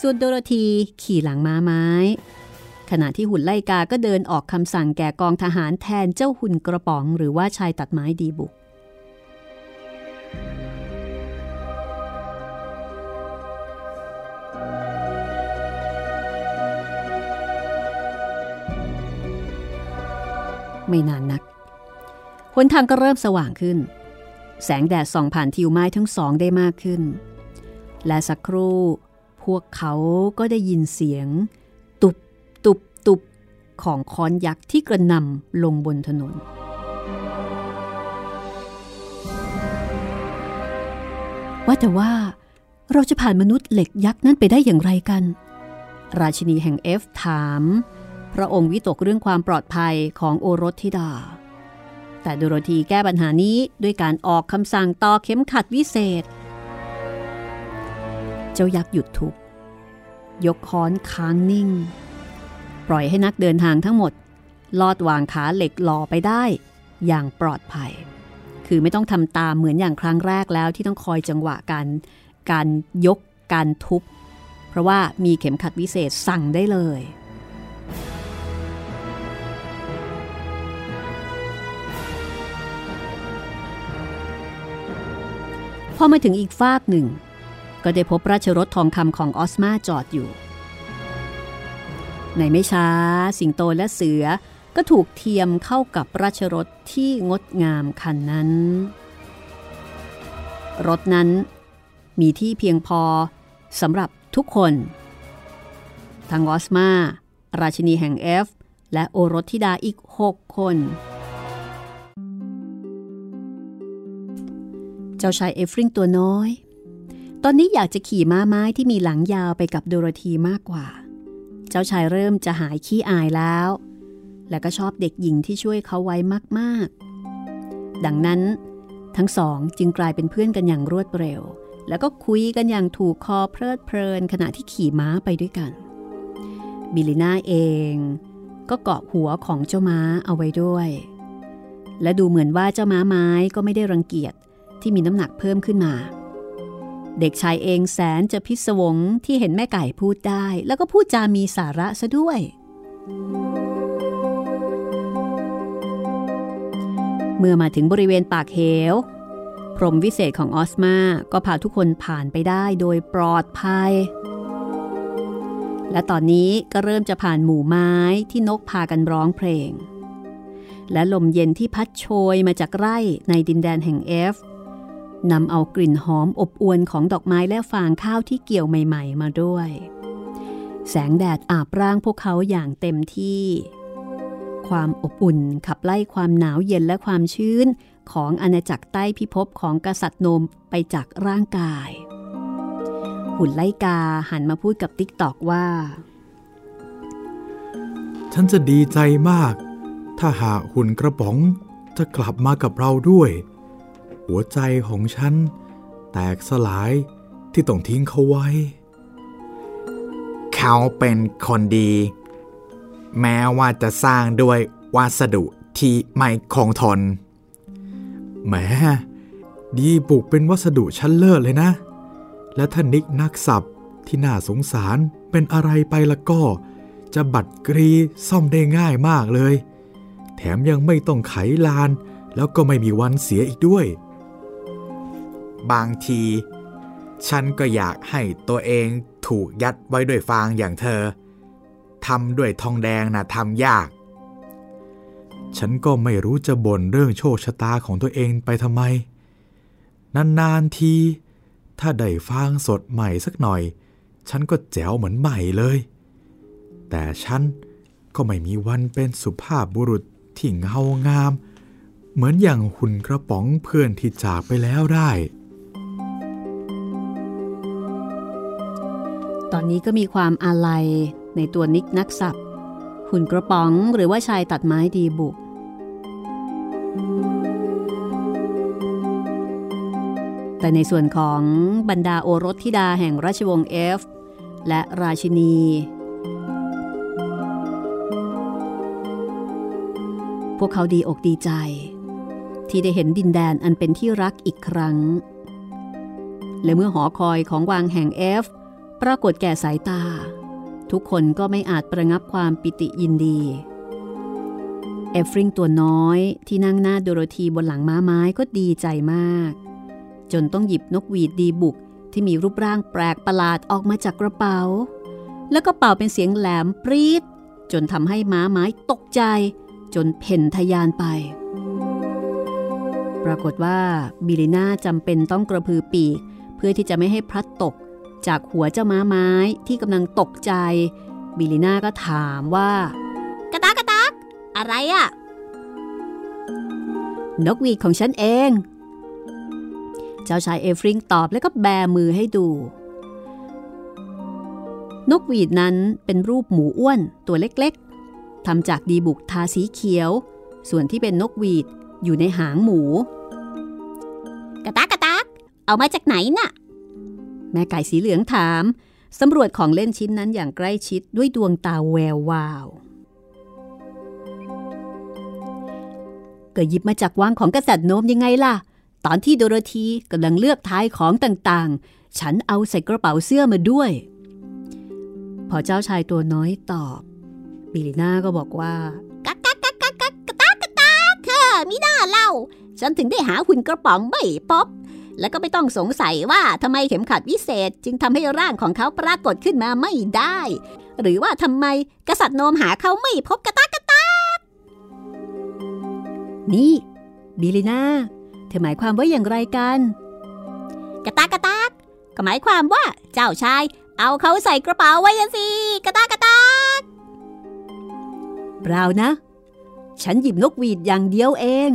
ส่วนโดโรธีขี่หลังม้าไม้ ขณะที่หุ่นไล่กาก็เดินออกคำสั่งแก่กองทหารแทนเจ้าหุ่นกระป๋องหรือว่าชายตัดไม้ดีบุก ไม่นานนักหนทางก็เริ่มสว่างขึ้น แสงแดดส่องผ่านทิวไม้ทั้งสองได้มากขึ้น และสักครู่ พวกเขาก็ได้ยินเสียง ของค้อนยักษ์ที่กระนำลงบนถนน ว่าแต่ว่าเราจะผ่านมนุษย์เหล็กยักษ์นั้นไปได้อย่างไรกัน ราชินีแห่งเอฟถาม พระองค์วิตกเรื่องความปลอดภัยของโอรสธิดา แต่โดโรธีแก้ปัญหานี้ด้วยการออกคำสั่งต่อเข็มขัดวิเศษ เจ้ายักษ์หยุดทุบยกค้อนค้างนิ่ง ปล่อยให้นักเดินทางทั้งหมด ลอดวางขาเหล็กหล่อไปได้ อย่างปลอดภัย คือไม่ต้องทำตามเหมือนอย่างครั้งแรกแล้วที่ต้องคอยจังหวะการการยกการทุบ เพราะว่ามีเข็มขัดวิเศษสั่งได้เลยพอมาถึงอีกฟากหนึ่ง ก็ได้พบราชรถทองคำของออสมาจอดอยู่ ในไม่ช้า สิงโตและเสือก็ถูกเทียมเข้ากับราชรถที่งดงามคันนั้น รถนั้นมีที่เพียงพอสำหรับทุกคน ทางออสมา ราชินีแห่งเอฟ และโอรสธิดาอีก 6 คน เจ้าชายเอฟริงตัวน้อย ตอนนี้อยากจะขี่ม้าไม้ที่มีหลังยาวไปกับโดโรธีมากกว่า เจ้าชายเริ่มจะหายขี้อายแล้ว และก็ชอบเด็กหญิงที่ช่วยเขาไว้มากๆ ดังนั้นทั้งสองจึงกลายเป็นเพื่อนกันอย่างรวดเร็ว แล้วก็คุยกันอย่างถูกคอเพลิดเพลินขณะที่ขี่ม้าไปด้วยกัน บิลิน่าเอง ก็เกาะหัวของเจ้าม้าเอาไว้ด้วย และดูเหมือนว่าเจ้าม้าไม้ก็ไม่ได้รังเกียจที่มีน้ำหนักเพิ่มขึ้นมา เด็กชายเองแสนจะพิศวงที่เห็นแม่ไก่พูดได้ แล้วก็พูดจามีสาระซะด้วย เมื่อมาถึงบริเวณปากเหว พรหมวิเศษของออสมาก็พาทุกคนผ่านไปได้โดยปลอดภัย และตอนนี้ก็เริ่มจะผ่านหมู่ไม้ที่นกพากันร้องเพลง และลมเย็นที่พัดโชยมาจากไร่ในดินแดนแห่งเอฟ นำเอากลิ่นหอมอบอวลของดอกไม้และฟางข้าวที่เกี่ยวใหม่ๆ มาด้วย แสงแดดอาบร่างพวกเขาอย่างเต็มที่ ความอบอุ่นขับไล่ความหนาวเย็นและความชื้นของอาณาจักรใต้พิภพของกษัตริย์โนมไปจากร่างกาย หุ่นไล่กาหันมาพูดกับติ๊กตอกว่า ฉันจะดีใจมาก ถ้าหากหุ่นกระป๋องจะกลับมากับเราด้วย หัวใจของฉัน แตกสลายที่ต้องทิ้งเขาไว้ เขาเป็นคนดี แม้ว่าจะสร้างด้วยวัสดุที่ไม่คงทน แหม ดีบุกเป็นวัสดุชั้นเลิศเลยนะ และถ้านิกนักสับที่น่าสงสารเป็นอะไรไปละก็ จะบัดกรีซ่อมได้ง่ายมากเลย แถมยังไม่ต้องไขลานแล้วก็ไม่มีวันเสียอีกด้วย บางที ฉันก็อยากให้ตัวเองถูกยัดไว้ด้วยฟางอย่างเธอทำด้วยทองแดงนะทำยาก ฉันก็ไม่รู้จะบ่นเรื่องโชคชะตาของตัวเองไปทำไม นานๆที ถ้าได้ฟางสดใหม่สักหน่อย ฉันก็แจ๋วเหมือนใหม่เลย แต่ฉันก็ไม่มีวันเป็นสุภาพบุรุษที่เงางาม เหมือนอย่างหุ่นกระป๋องเพื่อนที่จากไปแล้วได้ ตอนนี้ก็มีความอาลัยในตัวนิกนักสับหุ่นกระป๋องหรือว่าชายตัดไม้ดีบุก แต่ในส่วนของบรรดาโอรสธิดาแห่งราชวงศ์เอฟ และราชินี พวกเขาดีอกดีใจ ที่ได้เห็นดินแดนอันเป็นที่รักอีกครั้ง และเมื่อหอคอยของวางแห่งเอฟ ปรากฏแก่สายตา ทุกคนก็ไม่อาจประงับความปิติยินดี เอฟริงตัวน้อยที่นั่งหน้าโดโรธีบนหลังม้าไม้ก็ดีใจมาก จนต้องหยิบนกหวีดดีบุกที่มีรูปร่างแปลกประหลาดออกมาจากกระเป๋า แล้วก็เป่าเป็นเสียงแหลมปรี๊ดจนทำให้ม้าไม้ตกใจ จนเพ่นทะยานไป ปรากฏว่าบิลิน่าจำเป็นต้องกระพือปีก เพื่อที่จะไม่ให้พลัดตก จากหัวเจ้าม้าไม้ที่กำลังตกใจ บิลิน่าก็ถามว่า กระตากกระตากอะไรอะนกหวีดของฉันเอง เจ้าชายเอฟริงตอบแล้วก็แบมือให้ดู นกหวีดนั้นเป็นรูปหมูอ้วนตัวเล็กๆทำจากดีบุกทาสีเขียว ส่วนที่เป็นนกหวีดอยู่ในหางหมู กระตากกระตากเอามาจากไหนน่ะ แม่ไก่สีเหลืองถามสำรวจของเล่นชิ้นนั้นอย่างใกล้ชิดด้วยดวงตาแวววาวก็หยิบมาจากวังของกษัตริย์โนมยังไงล่ะ ตอนที่โดโรธีกำลังเลือกทายของต่างๆ ฉันเอาใส่กระเป๋าเสื้อมาด้วย พอเจ้าชายตัวน้อยตอบ บิลิน่าก็บอกว่ากักกักกักกักกักตากตาเธอมิน่าเล่า ฉันถึงได้หาหุ่นกระป๋องไม่พบ แล้วก็ไม่ต้องสงสัยว่าทำไมเข็มขัดวิเศษจึงทำให้ร่างของเขาปรากฏขึ้นมาไม่ได้ หรือว่าทำไมกษัตริย์โนมหาเขาไม่พบกระตากระตากนี่บิลิน่าเธอหมายความว่าอย่างไรกัน กระตากกระตากก็หมายความว่าเจ้าชาย เอาเขาใส่กระเป๋าไว้อะสิกระตากกระตากเปล่านะ ฉันหยิบนกหวีดอย่างเดียวเอง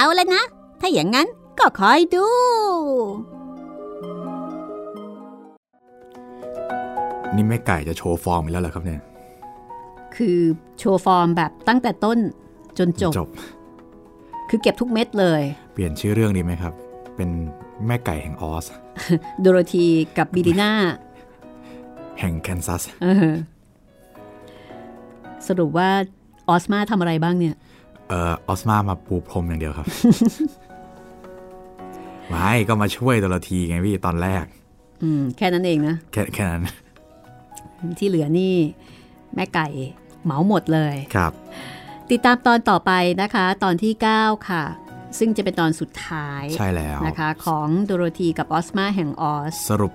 เอาเลยนะ ถ้าอย่างนั้นก็คอยดู นี่แม่ไก่จะโชว์ฟอร์มอีกแล้วเหรอครับเนี่ย คือโชว์ฟอร์มแบบตั้งแต่ต้นจนจบจบ คือเก็บทุกเม็ดเลย เปลี่ยนชื่อเรื่องดีไหมครับ เป็นแม่ไก่แห่งออส โดโรธีกับบิลิน่า แห่งแคนซัสเออสรุปว่าออสมาทำอะไรบ้างเนี่ย เอ่อออสมามาปูพรมอย่างเดียวครับไม่ก็มาช่วยตัวละทีไงพี่ตอนแรก อืม แค่นั้นเองนะ แค่แค่นั้น ที่เหลือนี่ แม่ไก่เหมาหมดเลยครับ ติดตามตอนต่อไปนะคะ ตอนที่ 9 ค่ะ ซึ่งจะเป็นตอนสุดท้ายใช่แล้วนะคะ ของโดโรธีกับออสมาแห่งออส สรุป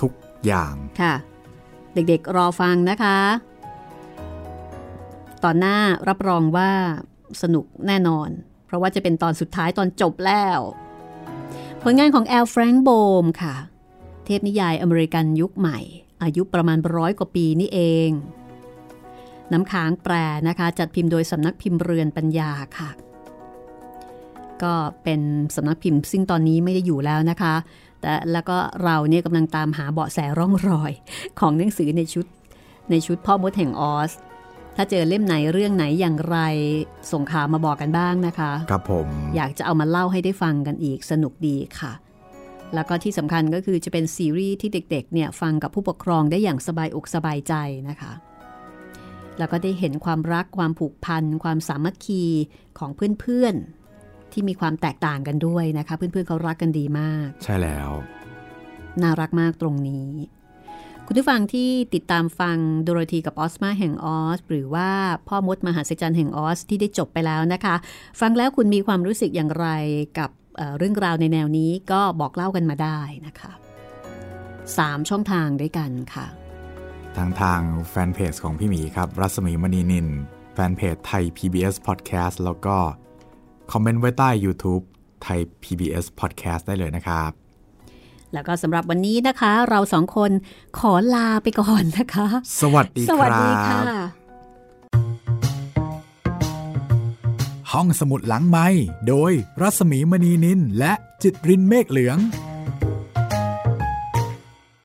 ทุกอย่างค่ะ เด็กๆรอฟังนะคะ ตอนหน้ารับรองว่า สนุกแน่นอน เพราะว่าจะเป็นตอนสุดท้ายตอนจบแล้ว ผลงานของแอลแฟรงค์โบมค่ะ เทพนิยายอเมริกันยุคใหม่ อายุประมาณร้อยกว่าปีนี่เอง น้ำค้างแปรนะคะ จัดพิมพ์โดยสำนักพิมพ์เรือนปัญญาค่ะ ก็เป็นสำนักพิมพ์ ซึ่งตอนนี้ไม่ได้อยู่แล้วนะคะแต่แล้วก็เราเนี่ยกำลังตามหาเบาะแสร่องรอย ของหนังสือในชุดในชุดพ่อมดแห่งออส ถ้าเจอเล่มไหนเรื่องไหนอย่างไรส่งข่าวมาบอกกันบ้างนะคะ ครับผม อยากจะเอามาเล่าให้ได้ฟังกันอีกสนุกดีค่ะ แล้วก็ที่สำคัญก็คือจะเป็นซีรีส์ที่เด็กๆเนี่ยฟังกับผู้ปกครองได้อย่างสบายอกสบายใจนะคะ แล้วก็ได้เห็นความรักความผูกพัน ความสามัคคีของเพื่อนๆ ที่มีความแตกต่างกันด้วยนะคะ เพื่อนๆเขารักกันดีมาก ใช่แล้ว น่ารักมากตรงนี้ คุณผู้ฟังที่ติดตามฟังโดโรธีกับออสมาแห่งออส หรือว่าพ่อมดมหาศจรรย์แห่งออส ที่ได้จบไปแล้วนะคะ ฟังแล้วคุณมีความรู้สึกอย่างไรกับเเรื่องราวในแนวนี้ก็บอกเล่ากันมาได้นะคะสามช่องทางด้วยกันค่ะ ทางทางแฟนเพจของพี่หมีครับ รัศมีมณีนิน แฟนเพจไทย PBS Podcast แล้วก็ คอมเมนต์ไว้ใต้ YouTube ไทย PBS Podcast ได้เลยนะครับ แล้วก็สำหรับวันนี้นะคะ เราสองคนขอลาไปก่อนนะคะ สวัสดีสควัสรัดีค่ะบห้องสมุดหลังไม้โดยรัสมีมณีนินและจิตรินเมฆเหลือง